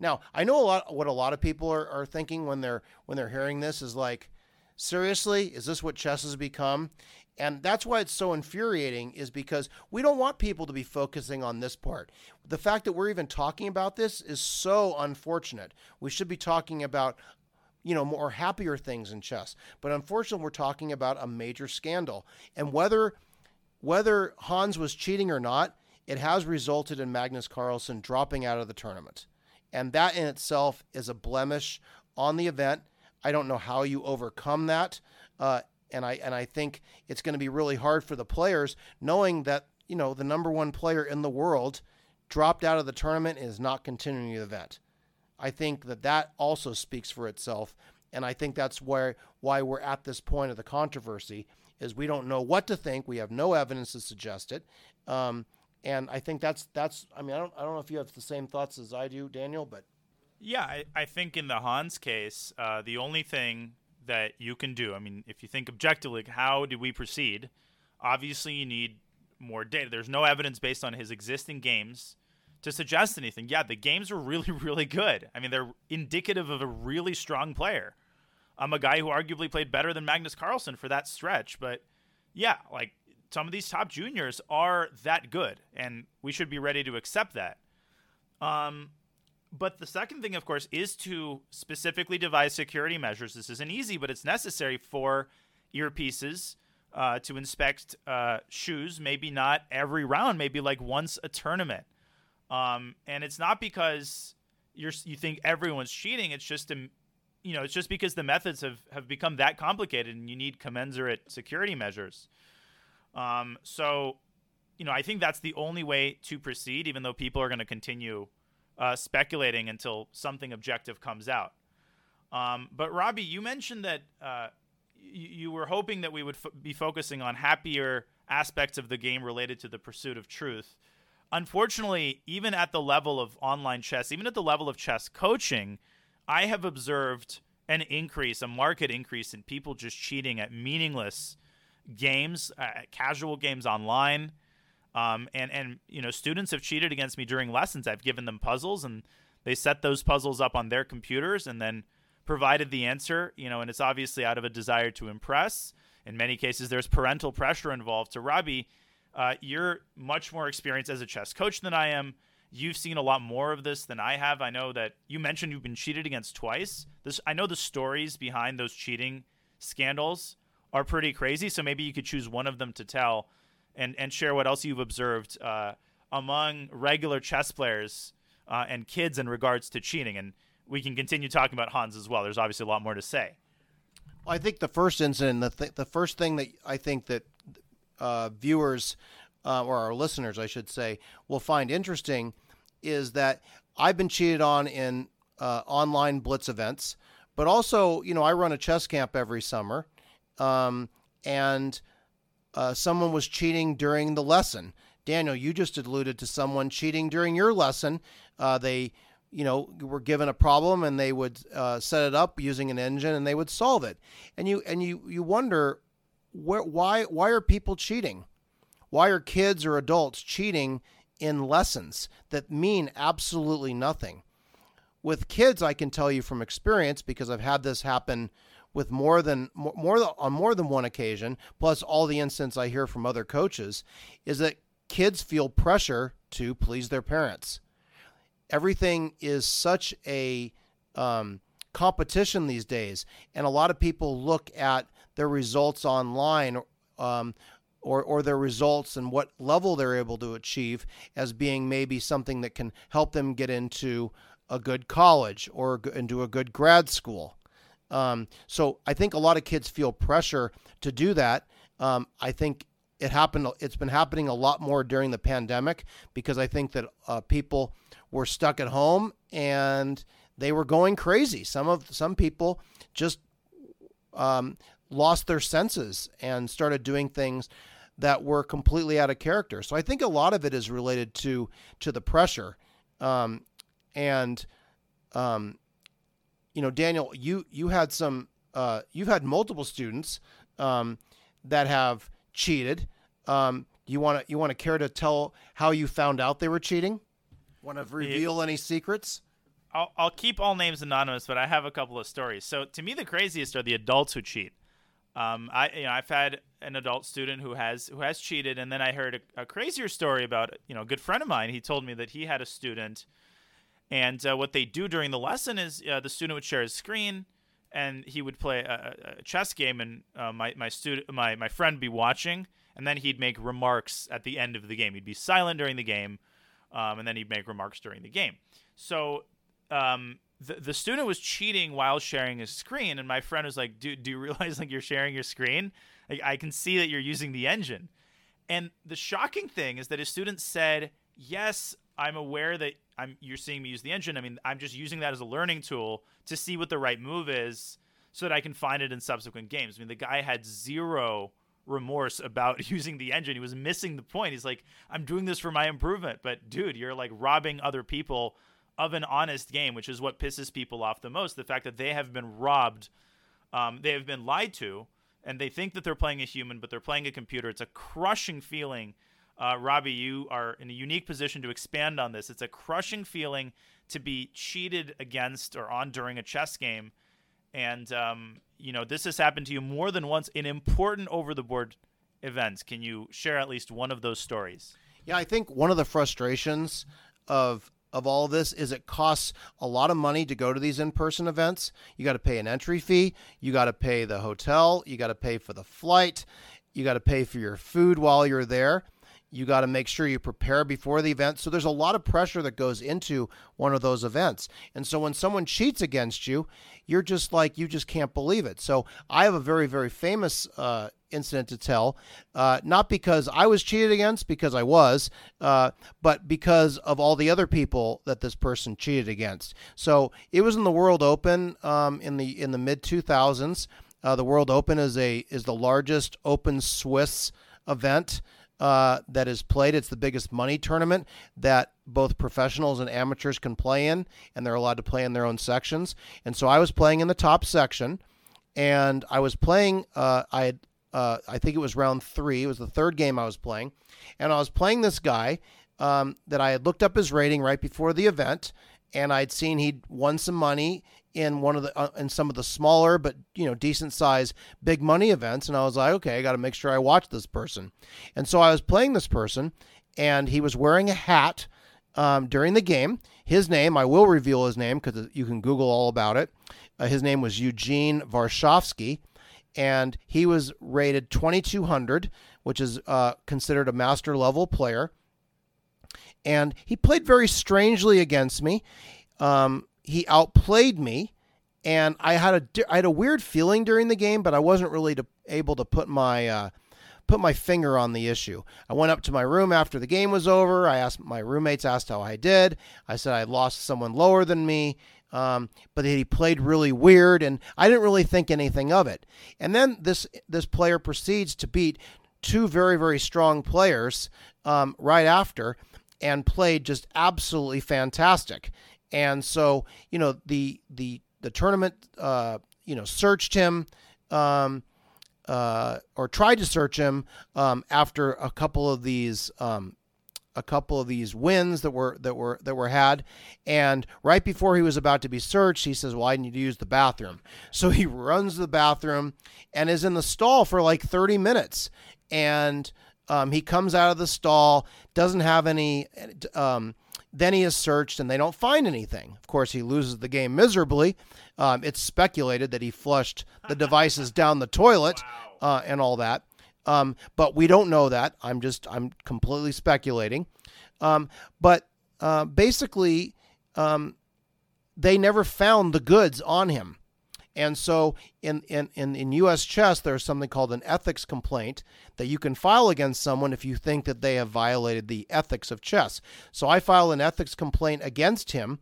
Now I know a lot what a lot of people are, are thinking when they're when they're hearing this is like seriously, is this what chess has become? And that's why it's so infuriating, is because we don't want people to be focusing on this part. The fact that we're even talking about this is so unfortunate. We should be talking about, you know, more happier things in chess. But unfortunately, we're talking about a major scandal. And whether whether Hans was cheating or not, it has resulted in Magnus Carlsen dropping out of the tournament. And that in itself is a blemish on the event. I don't know how you overcome that. Uh, and I and I think it's going to be really hard for the players knowing that you know the number one player in the world dropped out of the tournament and is not continuing the event. I think that that also speaks for itself, and I think that's where why we're at this point of the controversy is we don't know what to think. We have no evidence to suggest it, um, and I think that's that's. I mean, I don't I don't know if you have the same thoughts as I do, Daniel, but yeah, I, I think in the Hans case, uh, the only thing that you can do. I mean, if you think objectively, how do we proceed? Obviously, you need more data. There's no evidence based on his existing games to suggest anything. Yeah, the games are really, *laughs* really good. I mean, they're indicative of a really strong player. I'm a guy who arguably played better than Magnus Carlsen for that stretch, but yeah, like some of these top juniors are that good, and we should be ready to accept that. Um, but the second thing, of course, is to specifically devise security measures. This isn't easy, but it's necessary for earpieces uh, to inspect uh, shoes. Maybe not every round, maybe like once a tournament. Um, and it's not because you're you think everyone's cheating. It's just a, you know, it's just because the methods have have become that complicated, and you need commensurate security measures. Um, so, you know, I think that's the only way to proceed, even though people are going to continue uh, speculating until something objective comes out. Um, but Robbie, you mentioned that uh, you, you, were hoping that we would f- be focusing on happier aspects of the game related to the pursuit of truth. Unfortunately, even at the level of online chess, even at the level of chess coaching, I have observed an increase, a market increase in people just cheating at meaningless games, uh, casual games online. Um, and and you know, students have cheated against me during lessons. I've given them puzzles, and they set those puzzles up on their computers, and then provided the answer. You know, and it's obviously out of a desire to impress. In many cases, there's parental pressure involved. So, Robbie, uh, you're much more experienced as a chess coach than I am. You've seen a lot more of this than I have. I know that you mentioned you've been cheated against twice. This I know the stories behind those cheating scandals are pretty crazy. So maybe you could choose one of them to tell and and share what else you've observed uh, among regular chess players uh, and kids in regards to cheating. And we can continue talking about Hans as well. There's obviously a lot more to say. Well, I think the first incident, the th- the first thing that I think that uh, viewers uh, or our listeners, I should say, will find interesting is that I've been cheated on in uh, online blitz events, but also, you know, I run a chess camp every summer, um, and uh, someone was cheating during the lesson. Daniel, you just alluded to someone cheating during your lesson. Uh, they, you know, were given a problem and they would uh, set it up using an engine and they would solve it. And you and you you wonder where why why are people cheating? Why are kids or adults cheating in lessons that mean absolutely nothing? With kids, I can tell you from experience because I've had this happen with more than more, more on more than one occasion, plus all the incidents I hear from other coaches, is that kids feel pressure to please their parents. Everything is such a um, competition these days, and a lot of people look at their results online um, or, or their results and what level they're able to achieve as being maybe something that can help them get into a good college or into a good grad school. Um, so I think a lot of kids feel pressure to do that. Um, I think it happened. It's been happening a lot more during the pandemic because I think that uh, people were stuck at home and they were going crazy. Some of some people just um, lost their senses and started doing things that were completely out of character. So I think a lot of it is related to to the pressure, um, and um, you know, Daniel, you you had some uh, you've had multiple students um, that have cheated. Um, you want to you want to care to tell how you found out they were cheating? Want to reveal any secrets? I'll, I'll keep all names anonymous, but I have a couple of stories. So to me, the craziest are the adults who cheat. Um, I you know I've had an adult student who has who has cheated, and then I heard a, a crazier story about you know a good friend of mine. He told me that he had a student, and uh, what they do during the lesson is uh, the student would share his screen, and he would play a, a chess game, and uh, my my student my my friend be watching, and then he'd make remarks at the end of the game. He'd be silent during the game, um, and then he'd make remarks during the game. So um, the, the student was cheating while sharing his screen, and my friend was like, "Dude, do you *laughs* realize like you're sharing your screen? Like, I can see that you're using the engine." And the shocking thing is that his student said, "Yes, I'm aware that I'm you're seeing me use the engine. I mean, I'm just using that as a learning tool to see what the right move is, so that I can find it in subsequent games." I mean, the guy had zero remorse about *laughs* using the engine. He was missing the point. He's like, "I'm doing this for my improvement," but dude, you're like robbing other people of an honest game, which is what pisses people off the most. The fact that they have been robbed, um, they have been lied to, and they think that they're playing a human, but they're playing a computer. It's a crushing feeling. Uh, Robbie, you are in a unique position to expand on this. It's a crushing feeling to be cheated against or on during a chess game. And, um, you know, this has happened to you more than once in important over the board events. Can you share at least one of those stories? Yeah, I think one of the frustrations of of all of this is it costs a lot of money to go to these in-person events. You got to pay an entry fee, you got to pay the hotel, you got to pay for the flight, you got to pay for your food while you're there. You got to make sure you prepare before the event. So there's a lot of pressure that goes into one of those events. And so when someone cheats against you, you're just like, you just can't believe it. So I have a very, very famous uh, incident to tell, uh, not because I was cheated against, because I was, uh, but because of all the other people that this person cheated against. So it was in the World Open um, in the in the mid 2000s. Uh, the World Open is a is the largest open Swiss event uh, that is played. It's the biggest money tournament that both professionals and amateurs can play in, and they're allowed to play in their own sections. And so I was playing in the top section, and I was playing. Uh, I had, uh, I think it was round three. It was the third game I was playing, and I was playing this guy um, that I had looked up his rating right before the event, and I'd seen he'd won some money in one of the uh, in some of the smaller but you know decent size big money events and I was like okay I got to make sure I watch this person. And so I was playing this person and he was wearing a hat um, during the game. His name I will reveal his name because you can Google all about it. Uh, his name was Eugene Varshavsky and he was rated 2200 which is uh, considered a master level player. And he played very strangely against me. Um, he outplayed me, and I had a I had a weird feeling during the game, but I wasn't really to, able to put my uh, put my finger on the issue. I went up to my room after the game was over. I asked my roommates asked how I did. I said I lost someone lower than me. Um, but he played really weird, and I didn't really think anything of it. And then this this player proceeds to beat two very very strong players um, right after, and played just absolutely fantastic. And so, you know, the the the tournament, uh, you know, searched him. Um, uh, or tried to search him um, after a couple of these um, a couple of these wins that were that were that were had and right before he was about to be searched he says well i need to use the bathroom so he runs to the bathroom and is in the stall for like 30 minutes and um, he comes out of the stall doesn't have any um, then he is searched and they don't find anything. Of course, he loses the game miserably. Um, it's speculated that he flushed the devices down the toilet uh, and all that. Um, but we don't know that. I'm just, I'm completely speculating. Um, but uh, basically, um, they never found the goods on him. And so in, in, in, in US chess, there's something called an ethics complaint that you can file against someone if you think that they have violated the ethics of chess. So I filed an ethics complaint against him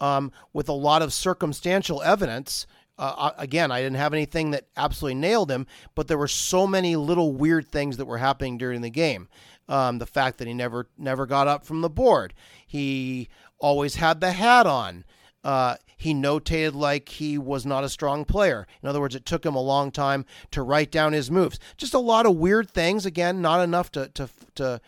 um, with a lot of circumstantial evidence. Uh, again, I didn't have anything that absolutely nailed him, but there were so many little weird things that were happening during the game. Um, the fact that he never never got up from the board, he always had the hat on. Uh, he notated like he was not a strong player. In other words, it took him a long time to write down his moves. Just a lot of weird things. Again, not enough to to to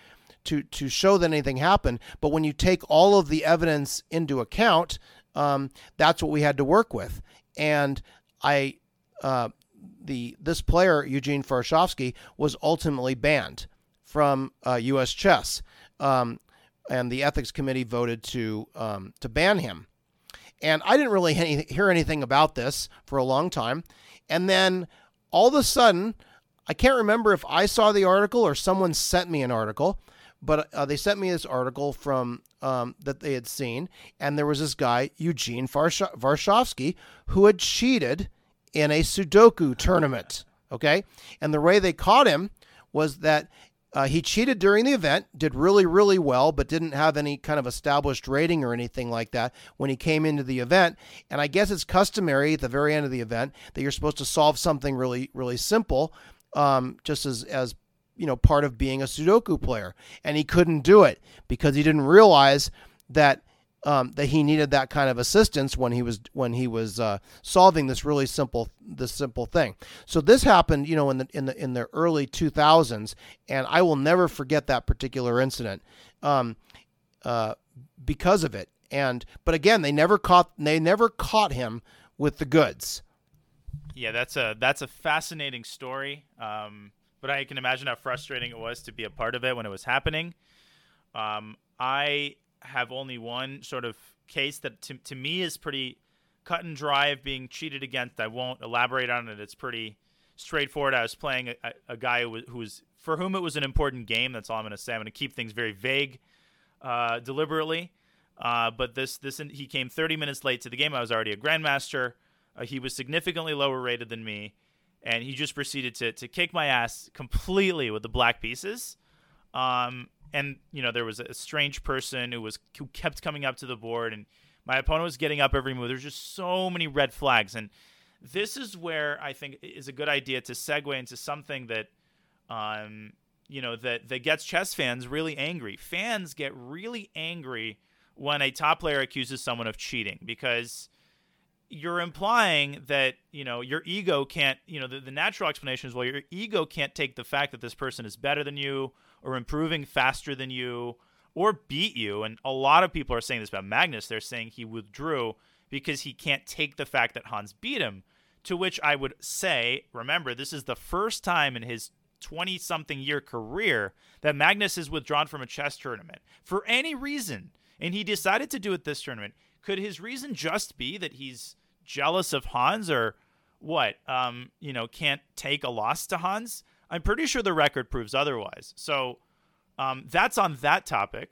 to to show that anything happened. But when you take all of the evidence into account, um, that's what we had to work with. And I, uh, the this player Eugene Varshavsky was ultimately banned from uh, U.S. chess, um, and the ethics committee voted to um, to ban him. And I didn't really hear anything about this for a long time, and then all of a sudden, I can't remember if I saw the article or someone sent me an article, but uh, they sent me this article from um, that they had seen, and there was this guy Eugene Varshavsky who had cheated in a Sudoku tournament. Okay, and the way they caught him was that uh, he cheated during the event, did really, really well, but didn't have any kind of established rating or anything like that when he came into the event. And I guess it's customary at the very end of the event that you're supposed to solve something really, really simple, um, just as, as you know, part of being a Sudoku player. And he couldn't do it because he didn't realize that um, that he needed that kind of assistance when he was when he was uh, solving this really simple this simple thing. So this happened, you know, in the in the in the early 2000s, and I will never forget that particular incident um, uh, because of it. And but again, they never caught they never caught him with the goods. Yeah, that's a that's a fascinating story. Um, but I can imagine how frustrating it was to be a part of it when it was happening. Um, I have only one sort of case that to, to me is pretty cut and dry of being cheated against. I won't elaborate on it. It's pretty straightforward. I was playing a, a guy who was, for whom it was an important game. That's all I'm going to say. I'm going to keep things very vague, uh, deliberately. Uh, but this this he came 30 minutes late to the game. I was already a grandmaster. Uh, he was significantly lower rated than me, and he just proceeded to to kick my ass completely with the black pieces. Um, and you know there was a strange person who was who kept coming up to the board and my opponent was getting up every move. There's just so many red flags and this is where i think is a good idea to segue into something that um you know that that gets chess fans really angry. Fans get really angry when a top player accuses someone of cheating because you're implying that you know your ego can't you know the, the natural explanation is well your ego can't take the fact that this person is better than you or improving faster than you or beat you. And a lot of people are saying this about Magnus. They're saying he withdrew because he can't take the fact that Hans beat him. To which I would say, remember, this is the first time in his 20 something year career that Magnus is withdrawn from a chess tournament for any reason. And he decided to do it this tournament. Could his reason just be that he's jealous of Hans or what? Um, you know, can't take a loss to Hans? I'm pretty sure the record proves otherwise. So um, that's on that topic.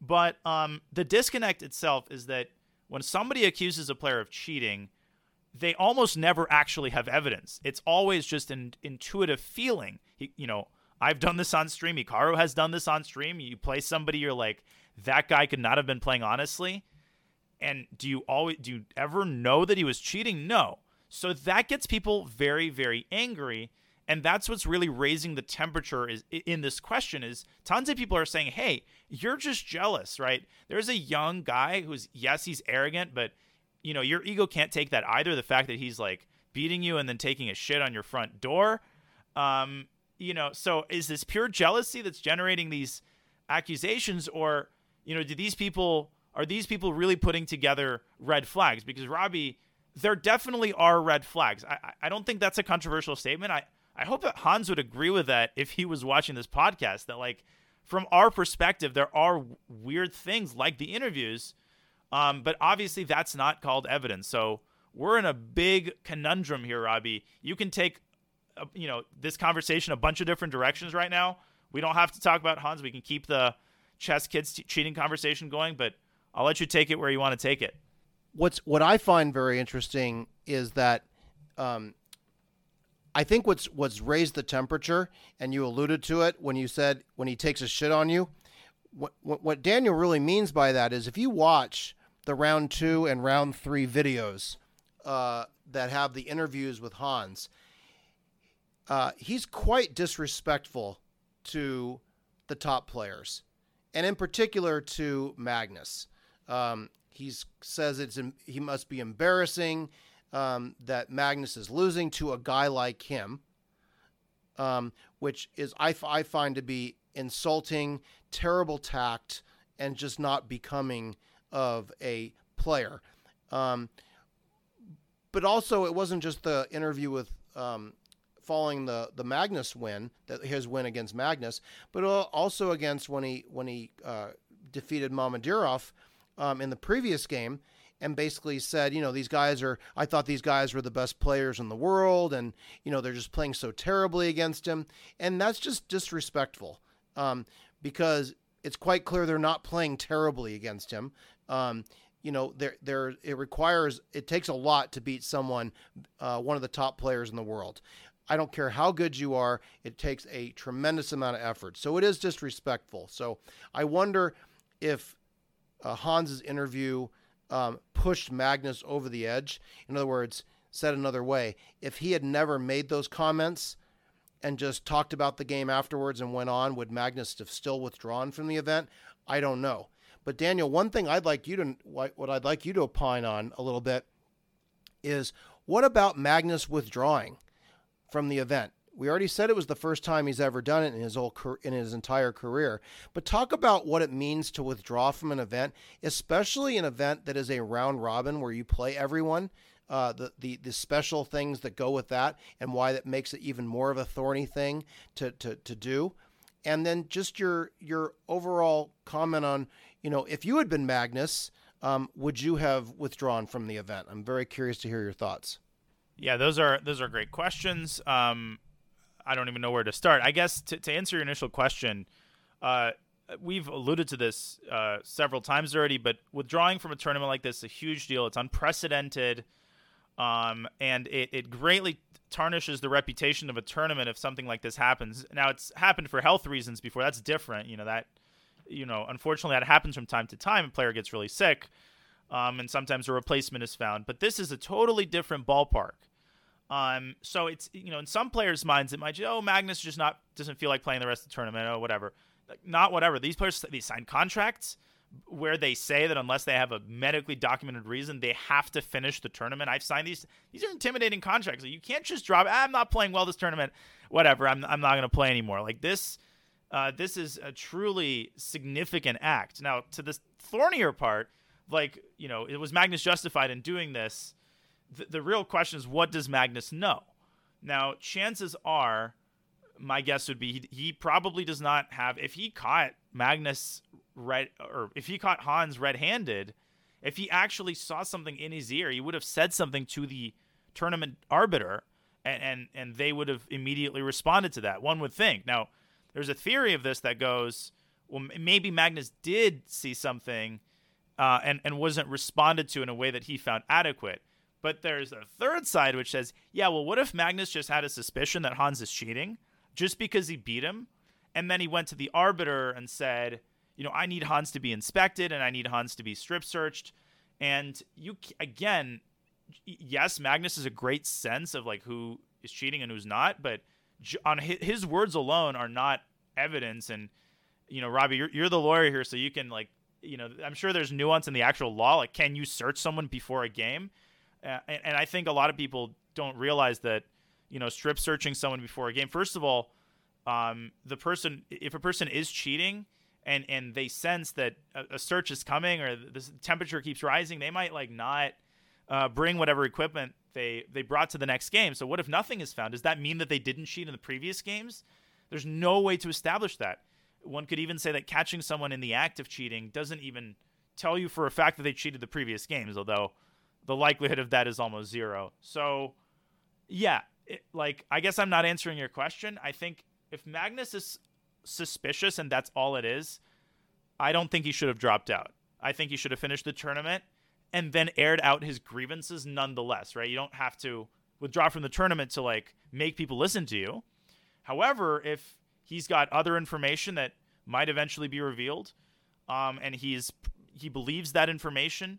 But um, the disconnect itself is that when somebody accuses a player of cheating, they almost never actually have evidence. It's always just an intuitive feeling. He, you know, I've done this on stream. Hikaru has done this on stream. You play somebody, you're like, that guy could not have been playing honestly. And do you always do you ever know that he was cheating? No. So that gets people very, very angry. And that's what's really raising the temperature is in this question is tons of people are saying hey you're just jealous right? There's a young guy who's yes he's arrogant but you know your ego can't take that either. The fact that he's like beating you and then taking a shit on your front door. Um you know so is this pure jealousy that's generating these accusations? Or you know do these people are these people really putting together red flags because robbie there definitely are red flags. I, I don't think that's a controversial statement. I, I hope that Hans would agree with that if he was watching this podcast. That like from our perspective, there are weird things like the interviews, um, but obviously that's not called evidence. So we're in a big conundrum here, Robbie. You can take, uh, you know, this conversation a bunch of different directions right now. We don't have to talk about Hans. We can keep the chess kids t- cheating conversation going, but I'll let you take it where you want to take it. What's what I find very interesting is that um, I think what's what's raised the temperature, and you alluded to it when you said when he takes a shit on you. What, what, Daniel really means by that is if you watch the round two and round three videos uh, that have the interviews with Hans, uh, he's quite disrespectful to the top players, and in particular to Magnus. Um, he says it's he must be embarrassing um, that Magnus is losing to a guy like him, um, which is I, I find to be insulting, terrible tact, and just not becoming of a player. Um, but also, it wasn't just the interview with um, following the the Magnus win, that his win against Magnus, but also against when he when he uh, defeated Mamedyarov um, in the previous game, and basically said, you know, these guys are. I thought these guys were the best players in the world, and you know they're just playing so terribly against him, and that's just disrespectful, um, because it's quite clear they're not playing terribly against him. Um, you know, there there it requires it takes a lot to beat someone, uh, one of the top players in the world. I don't care how good you are, it takes a tremendous amount of effort. So it is disrespectful. So I wonder if uh, Hans's interview um, pushed Magnus over the edge. In other words, said another way, if he had never made those comments and just talked about the game afterwards and went on, would Magnus have still withdrawn from the event? I don't know. But Daniel, one thing I'd like you to what I'd like you to opine on a little bit is what about Magnus withdrawing from the event? We already said it was the first time he's ever done it in his whole in his entire career. But talk about what it means to withdraw from an event, especially an event that is a round robin where you play everyone. Uh, the, the the special things that go with that, and why that makes it even more of a thorny thing to to, to do and then just your your overall comment on you know, if you had been Magnus, um, would you have withdrawn from the event? I'm very curious to hear your thoughts. Yeah, those are those are great questions. Um, I don't even know where to start. I guess to, to answer your initial question, uh, we've alluded to this uh, several times already, but withdrawing from a tournament like this is a huge deal. It's unprecedented, um, and it, it greatly tarnishes the reputation of a tournament if something like this happens. Now, it's happened for health reasons before. That's different. You know that you know, unfortunately, that happens from time to time. A player gets really sick, um, and sometimes a replacement is found. But this is a totally different ballpark. Um, so it's you know, in some players' minds, it might be, oh, Magnus just not doesn't feel like playing the rest of the tournament, or whatever. Like, not whatever. These players they sign contracts where they say that unless they have a medically documented reason, they have to finish the tournament. I've signed these. These are intimidating contracts. you can't just drop. Ah, I'm not playing well this tournament. Whatever. I'm I'm not going to play anymore. Like this uh, this is a truly significant act. Now, to the thornier part, like, you know, it was Magnus justified in doing this. The, the real question is, what does Magnus know? Now, chances are, my guess would be he, he probably does not have, if he caught Magnus red, or if he caught Hans red handed, if he actually saw something in his ear, he would have said something to the tournament arbiter and, and, and they would have immediately responded to that. One would think. Now, there's a theory of this that goes, well, maybe Magnus did see something uh, and, and wasn't responded to in a way that he found adequate. But there's a third side which says, yeah, well, what if Magnus just had a suspicion that Hans is cheating just because he beat him? And then he went to the arbiter and said, you know, I need Hans to be inspected and I need Hans to be strip searched. And you, again, yes, Magnus is a great sense of like who is cheating and who's not, but on his words alone are not evidence. And you know, Robbie, you're, you're the lawyer here, so you can like, you know, I'm sure there's nuance in the actual law. Like, can you search someone before a game? Uh, and, and I think a lot of people don't realize that, you know, strip searching someone before a game. First of all, um, the person, if a person is cheating, and and they sense that a, a, search is coming or the temperature keeps rising, they might like not uh, bring whatever equipment they they brought to the next game. So what if nothing is found? Does that mean that they didn't cheat in the previous games? There's no way to establish that. One could even say that catching someone in the act of cheating doesn't even tell you for a fact that they cheated the previous games, although the likelihood of that is almost zero. So, yeah, it, like I guess I'm not answering your question. I think if Magnus is suspicious and that's all it is, I don't think he should have dropped out. I think he should have finished the tournament and then aired out his grievances nonetheless, right? You don't have to withdraw from the tournament to like make people listen to you. However, if he's got other information that might eventually be revealed, um, and he's he believes that information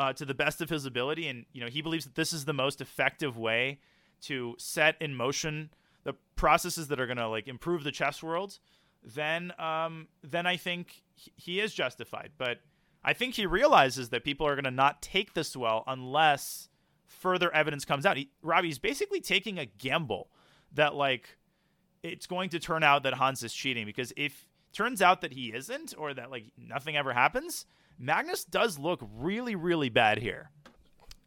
uh, to the best of his ability, and you know he believes that this is the most effective way to set in motion the processes that are going to like improve the chess world, then um, then I think he is justified. But I think he realizes that people are going to not take this well unless further evidence comes out. He, Robbie's basically taking a gamble that like it's going to turn out that Hans is cheating because if turns out that he isn't or that like nothing ever happens, Magnus does look really really bad here.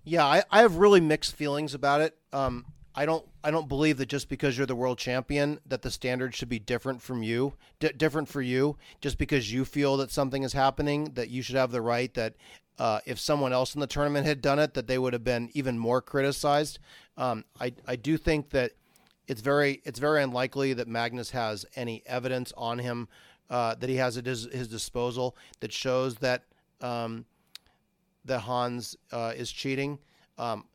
Yeah, I, I have really mixed feelings about it. Um, I don't I don't believe that just because you're the world champion that the standard should be different from you, D- different for you. Just because you feel that something is happening, that you should have the right that uh, if someone else in the tournament had done it, that they would have been even more criticized. Um, I I do think that it's very it's very unlikely that Magnus has any evidence on him uh, that he has at his, his disposal that shows that um, that Hans uh, is cheating. Um,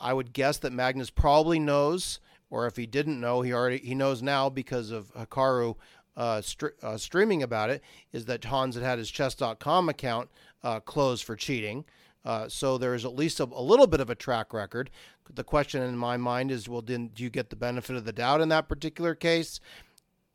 I would guess that Magnus probably knows, or if he didn't know, he already he knows now because of Hikaru uh, uh, streaming about it. Is that Hans had had his chess.com account uh, closed for cheating. Uh, so there's at least a, a, little bit of a track record. The question in my mind is, well, didn't do you get the benefit of the doubt in that particular case?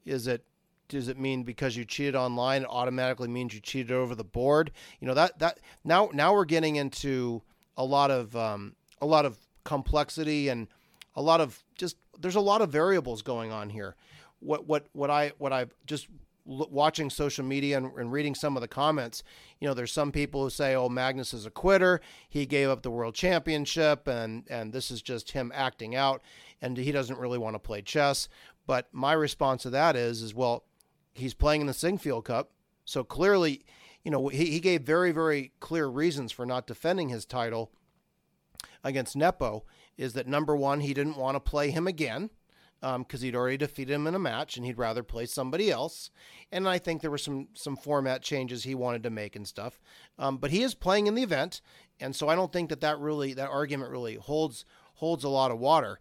Is it does it mean because you cheated online it automatically means you cheated over the board? You know that that now now we're getting into a lot of um, a lot of complexity and a lot of just there's a lot of variables going on here. What what what I what I've just watching social media and, and, reading some of the comments, you know, there's some people who say, "Oh, Magnus is a quitter. He gave up the world championship, and and this is just him acting out, and he doesn't really want to play chess." But my response to that is, is well, he's playing in the Sinquefield Cup, so clearly, you know, he, he gave very very clear reasons for not defending his title against Nepo. Is that number one? He didn't want to play him again because um, he'd already defeated him in a match and he'd rather play somebody else. And I think there were some some format changes he wanted to make and stuff. Um, but he is playing in the event, and so I don't think that that really that argument really holds holds a lot of water.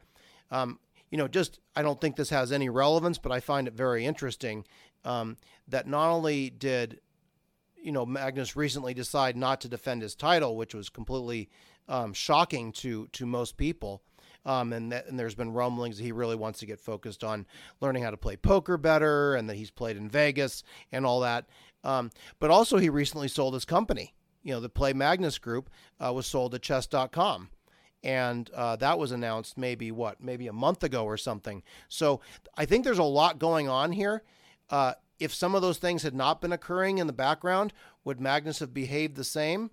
Um, you know, just I don't think this has any relevance, but I find it very interesting um, that not only did you know Magnus recently decide not to defend his title, which was completely um, shocking to to most people. Um, and, that, and there's been rumblings that he really wants to get focused on learning how to play poker better, and that he's played in Vegas and all that. Um, but also, he recently sold his company. You know, the Play Magnus Group uh, was sold to Chess.com and uh, that was announced maybe what maybe a month ago or something so i think there's a lot going on here uh, if some of those things had not been occurring in the background would magnus have behaved the same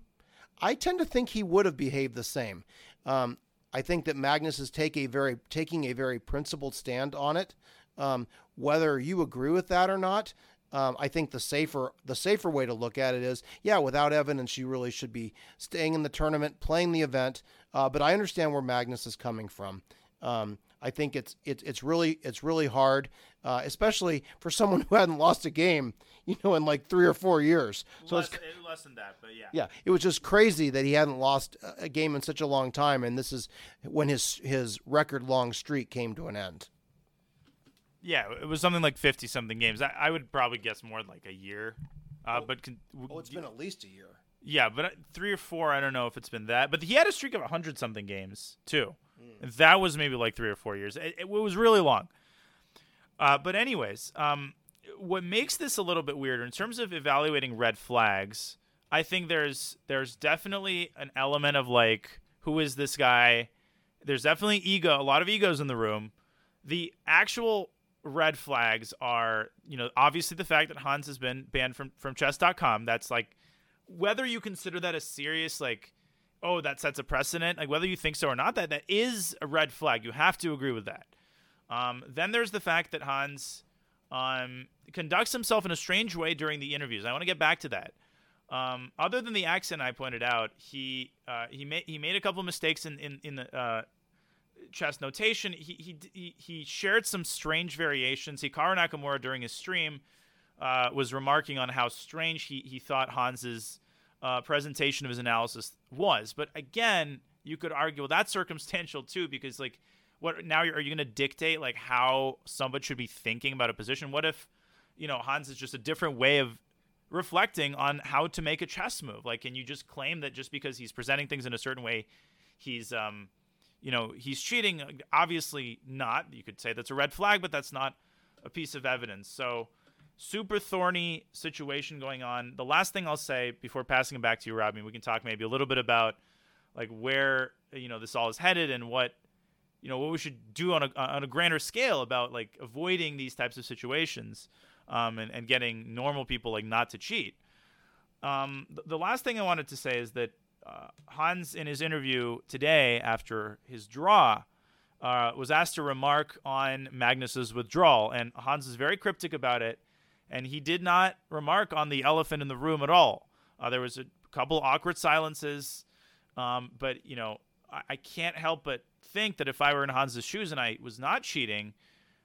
i tend to think he would have behaved the same um, I think that Magnus is take a very taking a very principled stand on it. Um, whether you agree with that or not, um, I think the safer the safer way to look at it is, yeah, without evidence, you really should be staying in the tournament, playing the event. Uh, but I understand where Magnus is coming from. Um, I think it's it's it's really it's really hard, uh, especially for someone who hadn't lost a game, you know, in like three or four years. So less, it's less than that, but yeah. Yeah, it was just crazy that he hadn't lost a game in such a long time, and this is when his his record long streak came to an end. Yeah, it was something like fifty something games. I, I would probably guess more like a year, uh, oh, but con- oh, it's been at least a year. Yeah, but uh, three or four, I don't know if it's been that. But he had a streak of hundred something games too. Mm. That was maybe like three or four years. It, it was really long. Uh, but anyways, um, what makes this a little bit weirder in terms of evaluating red flags, I think there's there's definitely an element of like, who is this guy? There's definitely ego, a lot of egos in the room. The actual red flags are, you know, obviously the fact that Hans has been banned from from chess.com. That's like whether you consider that a serious like oh, that sets a precedent. Like whether you think so or not, that that is a red flag. You have to agree with that. Um, then there's the fact that Hans um, conducts himself in a strange way during the interviews. I want to get back to that. Um, other than the accent I pointed out, he uh, he made he made a couple mistakes in in, in the uh, chess notation. He, he he shared some strange variations. Hikaru Nakamura during his stream uh, was remarking on how strange he he thought Hans's uh, presentation of his analysis was. But again, you could argue well that's circumstantial too because like what now are you going to dictate like how somebody should be thinking about a position? What if you know Hans is just a different way of reflecting on how to make a chess move? Like, can you just claim that just because he's presenting things in a certain way, he's um, you know, he's cheating? Obviously not. You could say that's a red flag, but that's not a piece of evidence. So super thorny situation going on. The last thing I'll say before passing it back to you, Robbie, we can talk maybe a little bit about like where you know this all is headed and what you know what we should do on a on a grander scale about like avoiding these types of situations um, and and getting normal people like not to cheat. Um, the, the last thing I wanted to say is that uh, Hans in his interview today after his draw uh, was asked to remark on Magnus's withdrawal, and Hans is very cryptic about it, and he did not remark on the elephant in the room at all. Uh, there was a couple awkward silences, um, but you know, I, I can't help but think that if I were in Hans's shoes and I was not cheating,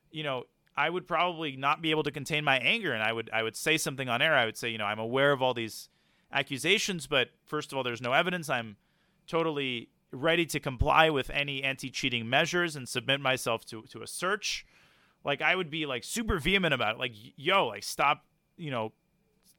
you know, I would probably not be able to contain my anger, and I would I would say something on air. I would say, you know, I'm aware of all these accusations, but first of all, there's no evidence. I'm totally ready to comply with any anti-cheating measures and submit myself to to a search. Like I would be like super vehement about it. Like, yo, like stop, you know,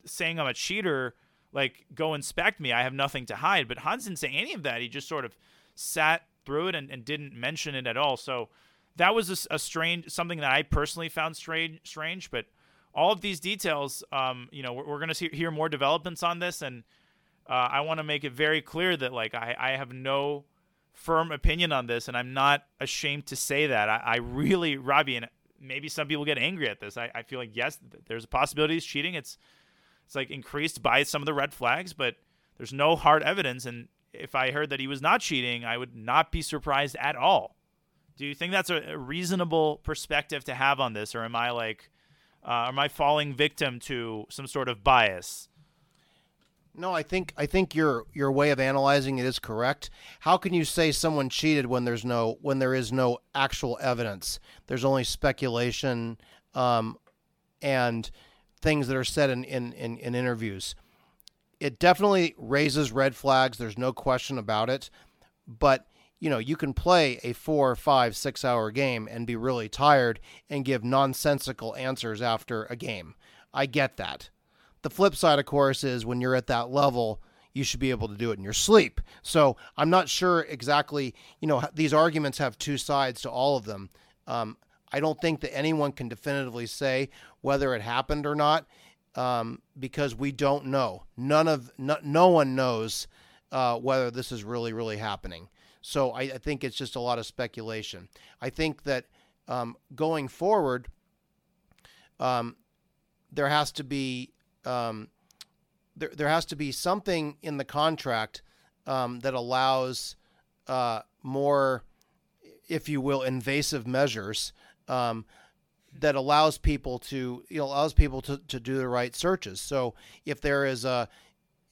saying I'm a cheater. Like, go inspect me. I have nothing to hide. But Hans didn't say any of that. He just sort of sat through it and, and didn't mention it at all. So that was a, a, strange something that I personally found strange. Strange, but all of these details, um, you know, we're, we're going to hear more developments on this, and uh, I want to make it very clear that like I, I have no firm opinion on this, and I'm not ashamed to say that. I, I really, Robbie, and maybe some people get angry at this. I, I feel like yes, there's a possibility he's cheating. It's it's like increased by some of the red flags, but there's no hard evidence. And if I heard that he was not cheating, I would not be surprised at all. Do you think that's a, reasonable perspective to have on this, or am I like, uh, am I falling victim to some sort of bias? No, I think I think your your way of analyzing it is correct. How can you say someone cheated when there's no when there is no actual evidence? There's only speculation um, and things that are said in, in, in, in interviews. It definitely raises red flags. There's no question about it. But you know, you can play a four, five, six hour game and be really tired and give nonsensical answers after a game. I get that. The flip side, of course, is when you're at that level, you should be able to do it in your sleep. So I'm not sure exactly, you know, these arguments have two sides to all of them. Um, I don't think that anyone can definitively say whether it happened or not um, because we don't know. None of no, no one knows uh, whether this is really really happening. So I, I, think it's just a lot of speculation. I think that um, going forward, um, there has to be um, there, there has to be something in the contract um, that allows uh, more, if you will, invasive measures um, that allows people to you know allows people to, to do the right searches. So if there is a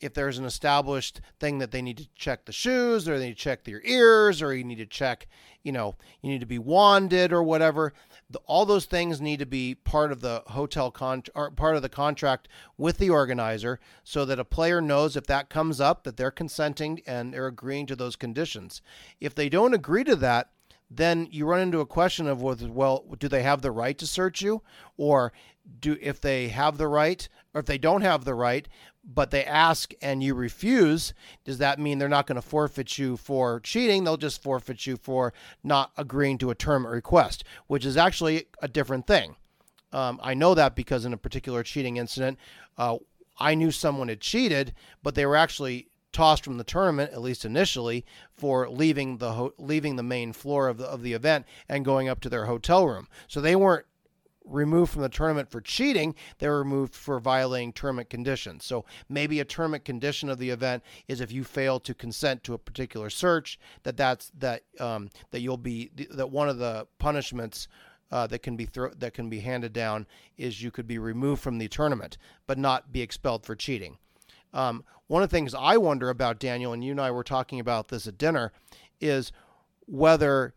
if there's an established thing that they need to check the shoes or they need to check their ears or you need to check you know you need to be wanded or whatever the, all those things need to be part of the hotel con or part of the contract with the organizer so that a player knows if that comes up that they're consenting and they're agreeing to those conditions. If they don't agree to that then you run into a question of well do they have the right to search you? Or do if they have the right or if they don't have the right but they ask and you refuse, does that mean they're not going to forfeit you for cheating? They'll just forfeit you for not agreeing to a term request, which is actually a different thing. Um, I know that because in a particular cheating incident, uh, I knew someone had cheated, but they were actually tossed from the tournament, at least initially, for leaving the ho- leaving the main floor of the of the event and going up to their hotel room. So they weren't removed from the tournament for cheating, they were removed for violating tournament conditions. So maybe a tournament condition of the event is if you fail to consent to a particular search, that that's that um, that you'll be that one of the punishments. Uh, that can be thro- that can be handed down is you could be removed from the tournament, but not be expelled for cheating. Um, one of the things I wonder about Daniel, and you and I were talking about this at dinner, is whether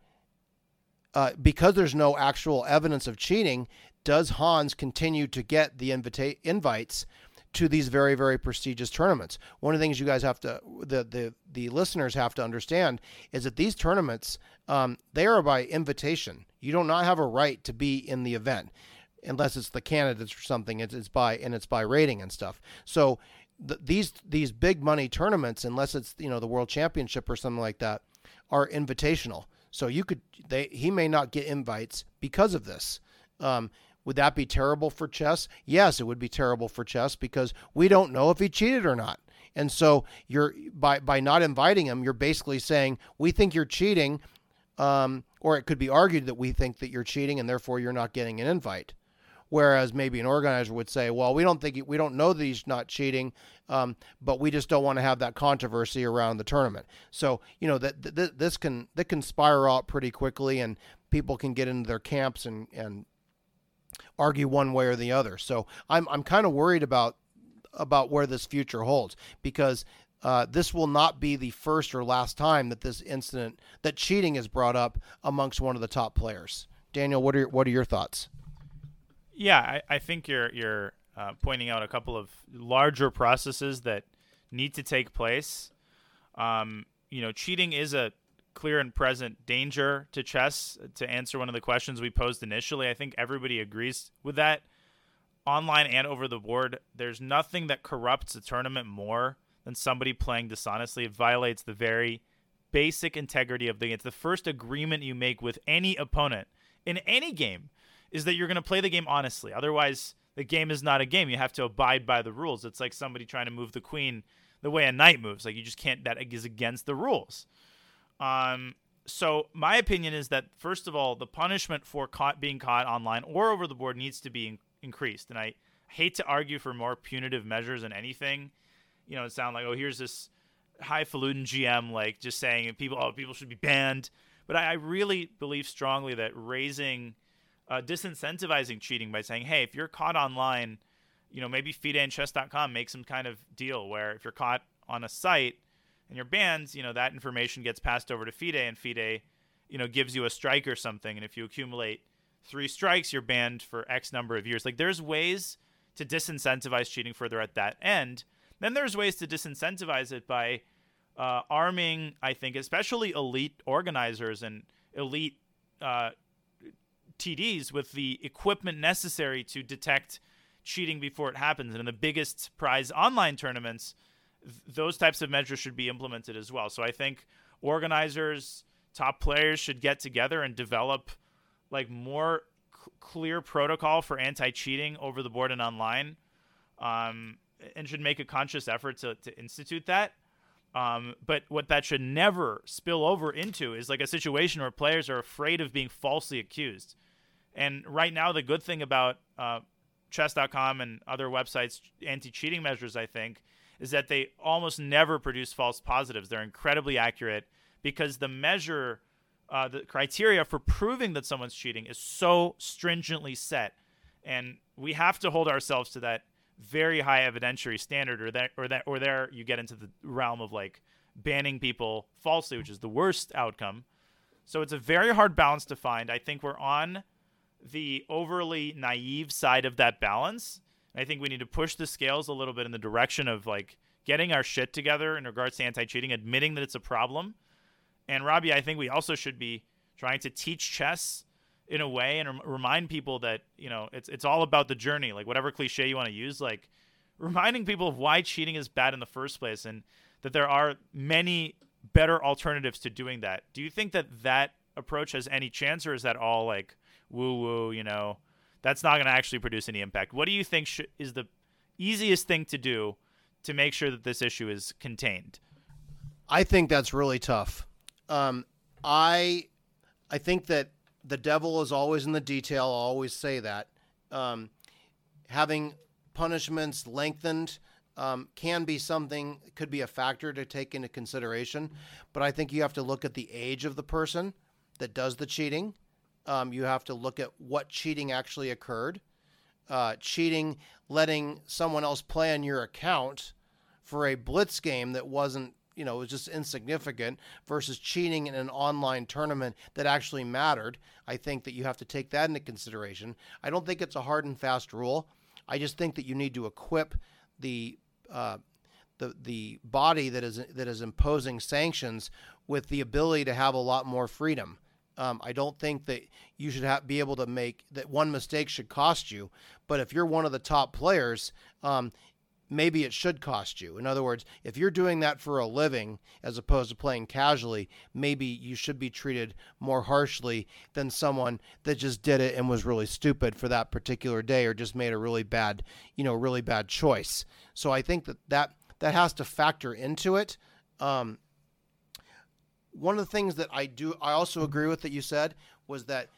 uh, because there's no actual evidence of cheating, does Hans continue to get the invita- invites to these very very prestigious tournaments? One of the things you guys have to the the the listeners have to understand is that these tournaments um, they are by invitation. You do not have a right to be in the event unless it's the candidates or something. It's, it's by and it's by rating and stuff. So these these big money tournaments, unless it's you know the World Championship or something like that, are invitational. So you could they he may not get invites because of this. Um, would that be terrible for chess? Yes, it would be terrible for chess because we don't know if he cheated or not. And so you're by by not inviting him, you're basically saying we think you're cheating, um, or it could be argued that we think that you're cheating and therefore you're not getting an invite. Whereas maybe an organizer would say, well, we don't think we don't know that he's not cheating, um, but we just don't want to have that controversy around the tournament. So you know that th- this can that can spiral out pretty quickly, and people can get into their camps and and argue one way or the other. So I'm I'm kind of worried about about where this future holds because uh, this will not be the first or last time that this incident that cheating is brought up amongst one of the top players. Daniel, what are your, what are your thoughts? Yeah, I, I think you're you're uh, pointing out a couple of larger processes that need to take place. Um, you know, cheating is a clear and present danger to chess. To answer one of the questions we posed initially, I think everybody agrees with that. Online and over the board, there's nothing that corrupts a tournament more than somebody playing dishonestly. It violates the very basic integrity of the game. It's the first agreement you make with any opponent in any game is that you're going to play the game honestly. Otherwise, the game is not a game. You have to abide by the rules. It's like somebody trying to move the queen the way a knight moves. Like you just can't. That is against the rules. Um. So my opinion is that first of all, the punishment for caught being caught online or over the board needs to be in- increased. And I hate to argue for more punitive measures than anything. You know, it sound like oh here's this highfalutin GM like just saying people oh people should be banned. But I, I really believe strongly that raising uh, disincentivizing cheating by saying, hey, if you're caught online, you know, maybe FIDE and chess.com make some kind of deal where if you're caught on a site and you're banned, you know, that information gets passed over to FIDE and FIDE, you know, gives you a strike or something. And if you accumulate three strikes, you're banned for X number of years. Like there's ways to disincentivize cheating further at that end. Then there's ways to disincentivize it by uh, arming, I think, especially elite organizers and elite uh, TDs with the equipment necessary to detect cheating before it happens. And in the biggest prize online tournaments, th- those types of measures should be implemented as well. So I think organizers, top players should get together and develop like more c- clear protocol for anti-cheating over the board and online, um, and should make a conscious effort to, to institute that. Um, but what that should never spill over into is like a situation where players are afraid of being falsely accused. And right now, the good thing about uh, chess.com and other websites, anti cheating measures, I think, is that they almost never produce false positives. They're incredibly accurate because the measure, uh, the criteria for proving that someone's cheating is so stringently set. And we have to hold ourselves to that very high evidentiary standard, or that, or that, or there you get into the realm of like banning people falsely, which is the worst outcome. So it's a very hard balance to find. I think we're on the overly naive side of that balance. I think we need to push the scales a little bit in the direction of like getting our shit together in regards to anti-cheating, admitting that it's a problem. And Robbie, I think we also should be trying to teach chess in a way and remind people that you know it's it's all about the journey. Like whatever cliche you want to use, like reminding people of why cheating is bad in the first place and that there are many better alternatives to doing that. Do you think that that approach has any chance, or is that all like woo woo, you know, that's not going to actually produce any impact. What do you think sh- is the easiest thing to do to make sure that this issue is contained? I think that's really tough. Um, I I think that the devil is always in the detail. I'll always say that. Um, having punishments lengthened um, can be something, could be a factor to take into consideration. But I think you have to look at the age of the person that does the cheating. Um, you have to look at what cheating actually occurred. Uh, cheating, letting someone else play on your account for a blitz game that wasn't, you know, was just insignificant versus cheating in an online tournament that actually mattered. I think that you have to take that into consideration. I don't think it's a hard and fast rule. I just think that you need to equip the uh, the the body that is that is imposing sanctions with the ability to have a lot more freedom. Um, I don't think that you should have, be able to make that one mistake should cost you. But if you're one of the top players, um, maybe it should cost you. In other words, if you're doing that for a living as opposed to playing casually, maybe you should be treated more harshly than someone that just did it and was really stupid for that particular day or just made a really bad, you know, really bad choice. So I think that that, that has to factor into it. Um, one of the things that I do, I also agree with that you said was that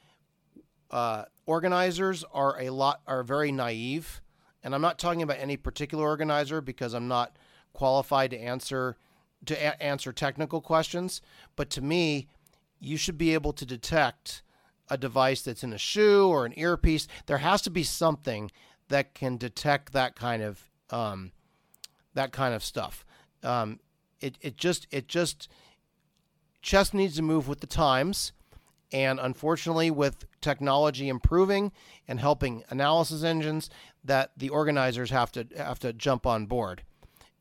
uh, organizers are a lot are very naive, and I'm not talking about any particular organizer because I'm not qualified to answer to a- answer technical questions. But to me, you should be able to detect a device that's in a shoe or an earpiece. There has to be something that can detect that kind of um, that kind of stuff. Um, it it just it just chess needs to move with the times. And unfortunately, with technology improving and helping analysis engines, that the organizers have to have to jump on board,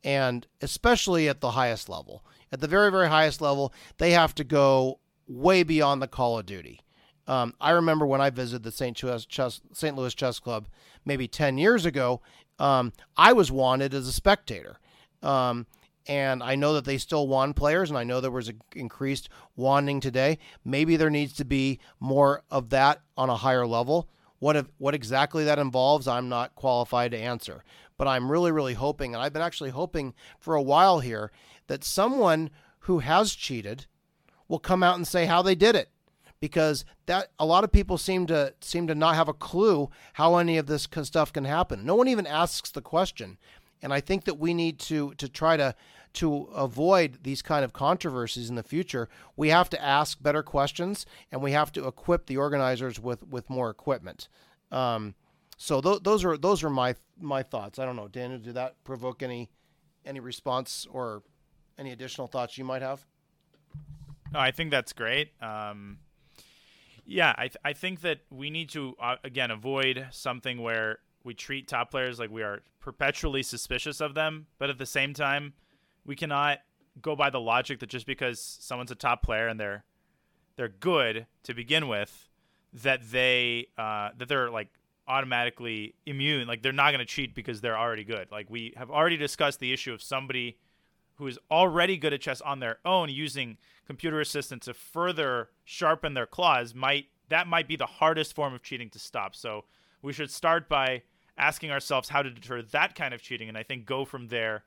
and especially at the highest level, at the very very highest level, they have to go way beyond the Call of Duty. Um, I remember when I visited the St. Louis Chess, St. Louis Chess Club maybe 10 years ago, um, I was wanted as a spectator. Um, and I know that they still won players, and I know there was an increased wanting today. Maybe there needs to be more of that on a higher level. What if, what exactly that involves, I'm not qualified to answer. But I'm really, really hoping, and I've been actually hoping for a while here, that someone who has cheated will come out and say how they did it because that a lot of people seem to seem to not have a clue how any of this stuff can happen. No one even asks the question. And I think that we need to to try to to avoid these kind of controversies in the future. We have to ask better questions, and we have to equip the organizers with with more equipment. Um, so th- those are those are my my thoughts. I don't know, Daniel. Did that provoke any any response or any additional thoughts you might have? No, I think that's great. Um, yeah, I th- I think that we need to uh, again avoid something where we treat top players like we are perpetually suspicious of them, but at the same time, we cannot go by the logic that just because someone's a top player and they're they're good to begin with, that they uh, that they're like automatically immune. Like they're not going to cheat because they're already good. Like we have already discussed the issue of somebody who is already good at chess on their own using computer assistance to further sharpen their claws might that might be the hardest form of cheating to stop. So we should start by asking ourselves how to deter that kind of cheating, and I think go from there.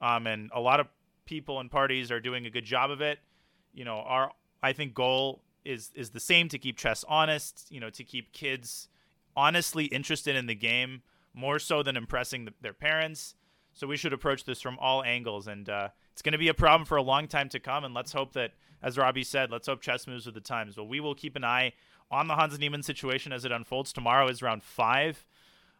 Um, and a lot of people and parties are doing a good job of it. You know, our I think goal is is the same to keep chess honest. You know, to keep kids honestly interested in the game more so than impressing the, their parents. So we should approach this from all angles, and uh, it's going to be a problem for a long time to come. And let's hope that, as Robbie said, let's hope chess moves with the times. But we will keep an eye on the Hans Niemann situation as it unfolds. Tomorrow is round five.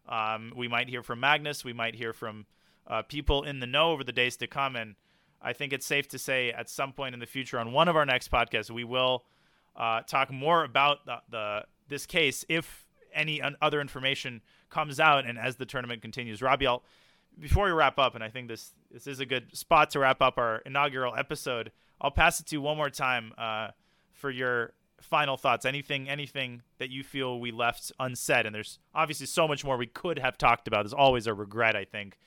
Um, we might hear from Magnus. We might hear from uh, people in the know over the days to come. And I think it's safe to say at some point in the future on one of our next podcasts, we will uh, talk more about the, the, this case if any other information comes out and as the tournament continues. Robbie, I'll, before we wrap up, and I think this this is a good spot to wrap up our inaugural episode. I'll pass it to you one more time uh, for your final thoughts? Anything anything that you feel we left unsaid? And there's obviously so much more we could have talked about. There's always a regret i think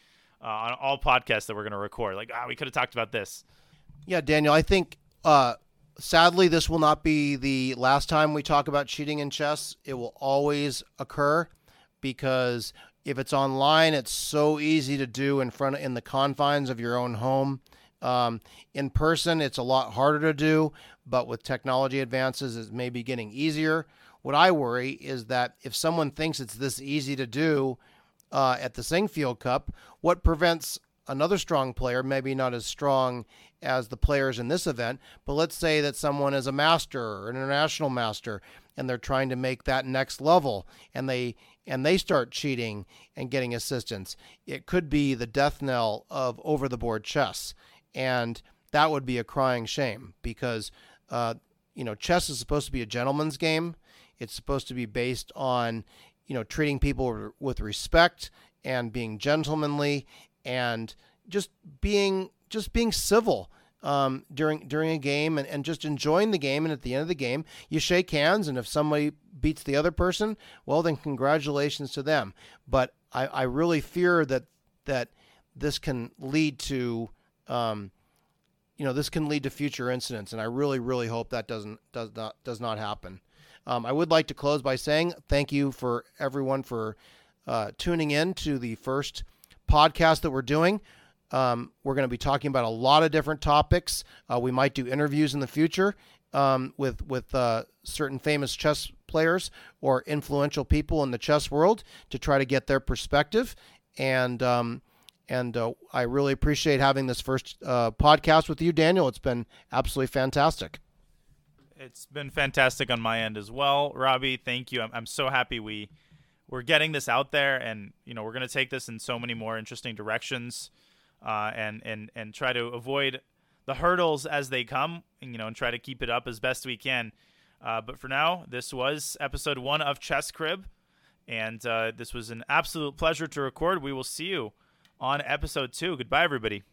uh, on all podcasts that we're going to record. Like ah we could have talked about this. Yeah daniel i think uh, sadly this will not be the last time we talk about cheating in chess. It will always occur because if it's online it's so easy to do in front of, in the confines of your own home um, in person, it's a lot harder to do, but with technology advances, it may be getting easier. What I worry is that if someone thinks it's this easy to do uh, at the Sinquefield Cup, what prevents another strong player, maybe not as strong as the players in this event, but let's say that someone is a master or an international master and they're trying to make that next level and they and they start cheating and getting assistance. It could be the death knell of over the board chess and that would be a crying shame because uh, you know chess is supposed to be a gentleman's game. It's supposed to be based on you know treating people with respect and being gentlemanly and just being just being civil um, during during a game and, and just enjoying the game. And at the end of the game, you shake hands, and if somebody beats the other person, well, then congratulations to them. But I, I really fear that that this can lead to um, you know, this can lead to future incidents, and I really, really hope that doesn't does not does not happen. Um, I would like to close by saying thank you for everyone for uh, tuning in to the first podcast that we're doing. Um, we're going to be talking about a lot of different topics. Uh, we might do interviews in the future. um, with with uh, certain famous chess players or influential people in the chess world to try to get their perspective. And um, and uh, I really appreciate having this first uh, podcast with you, Daniel. It's been absolutely fantastic. It's been fantastic on my end as well, Robbie. Thank you. I'm, I'm so happy we we're getting this out there, and you know we're going to take this in so many more interesting directions, uh, and and and try to avoid the hurdles as they come, and, you know, and try to keep it up as best we can. Uh, but for now, this was episode one of Chess Crib, and uh, this was an absolute pleasure to record. We will see you on episode two. Goodbye, everybody.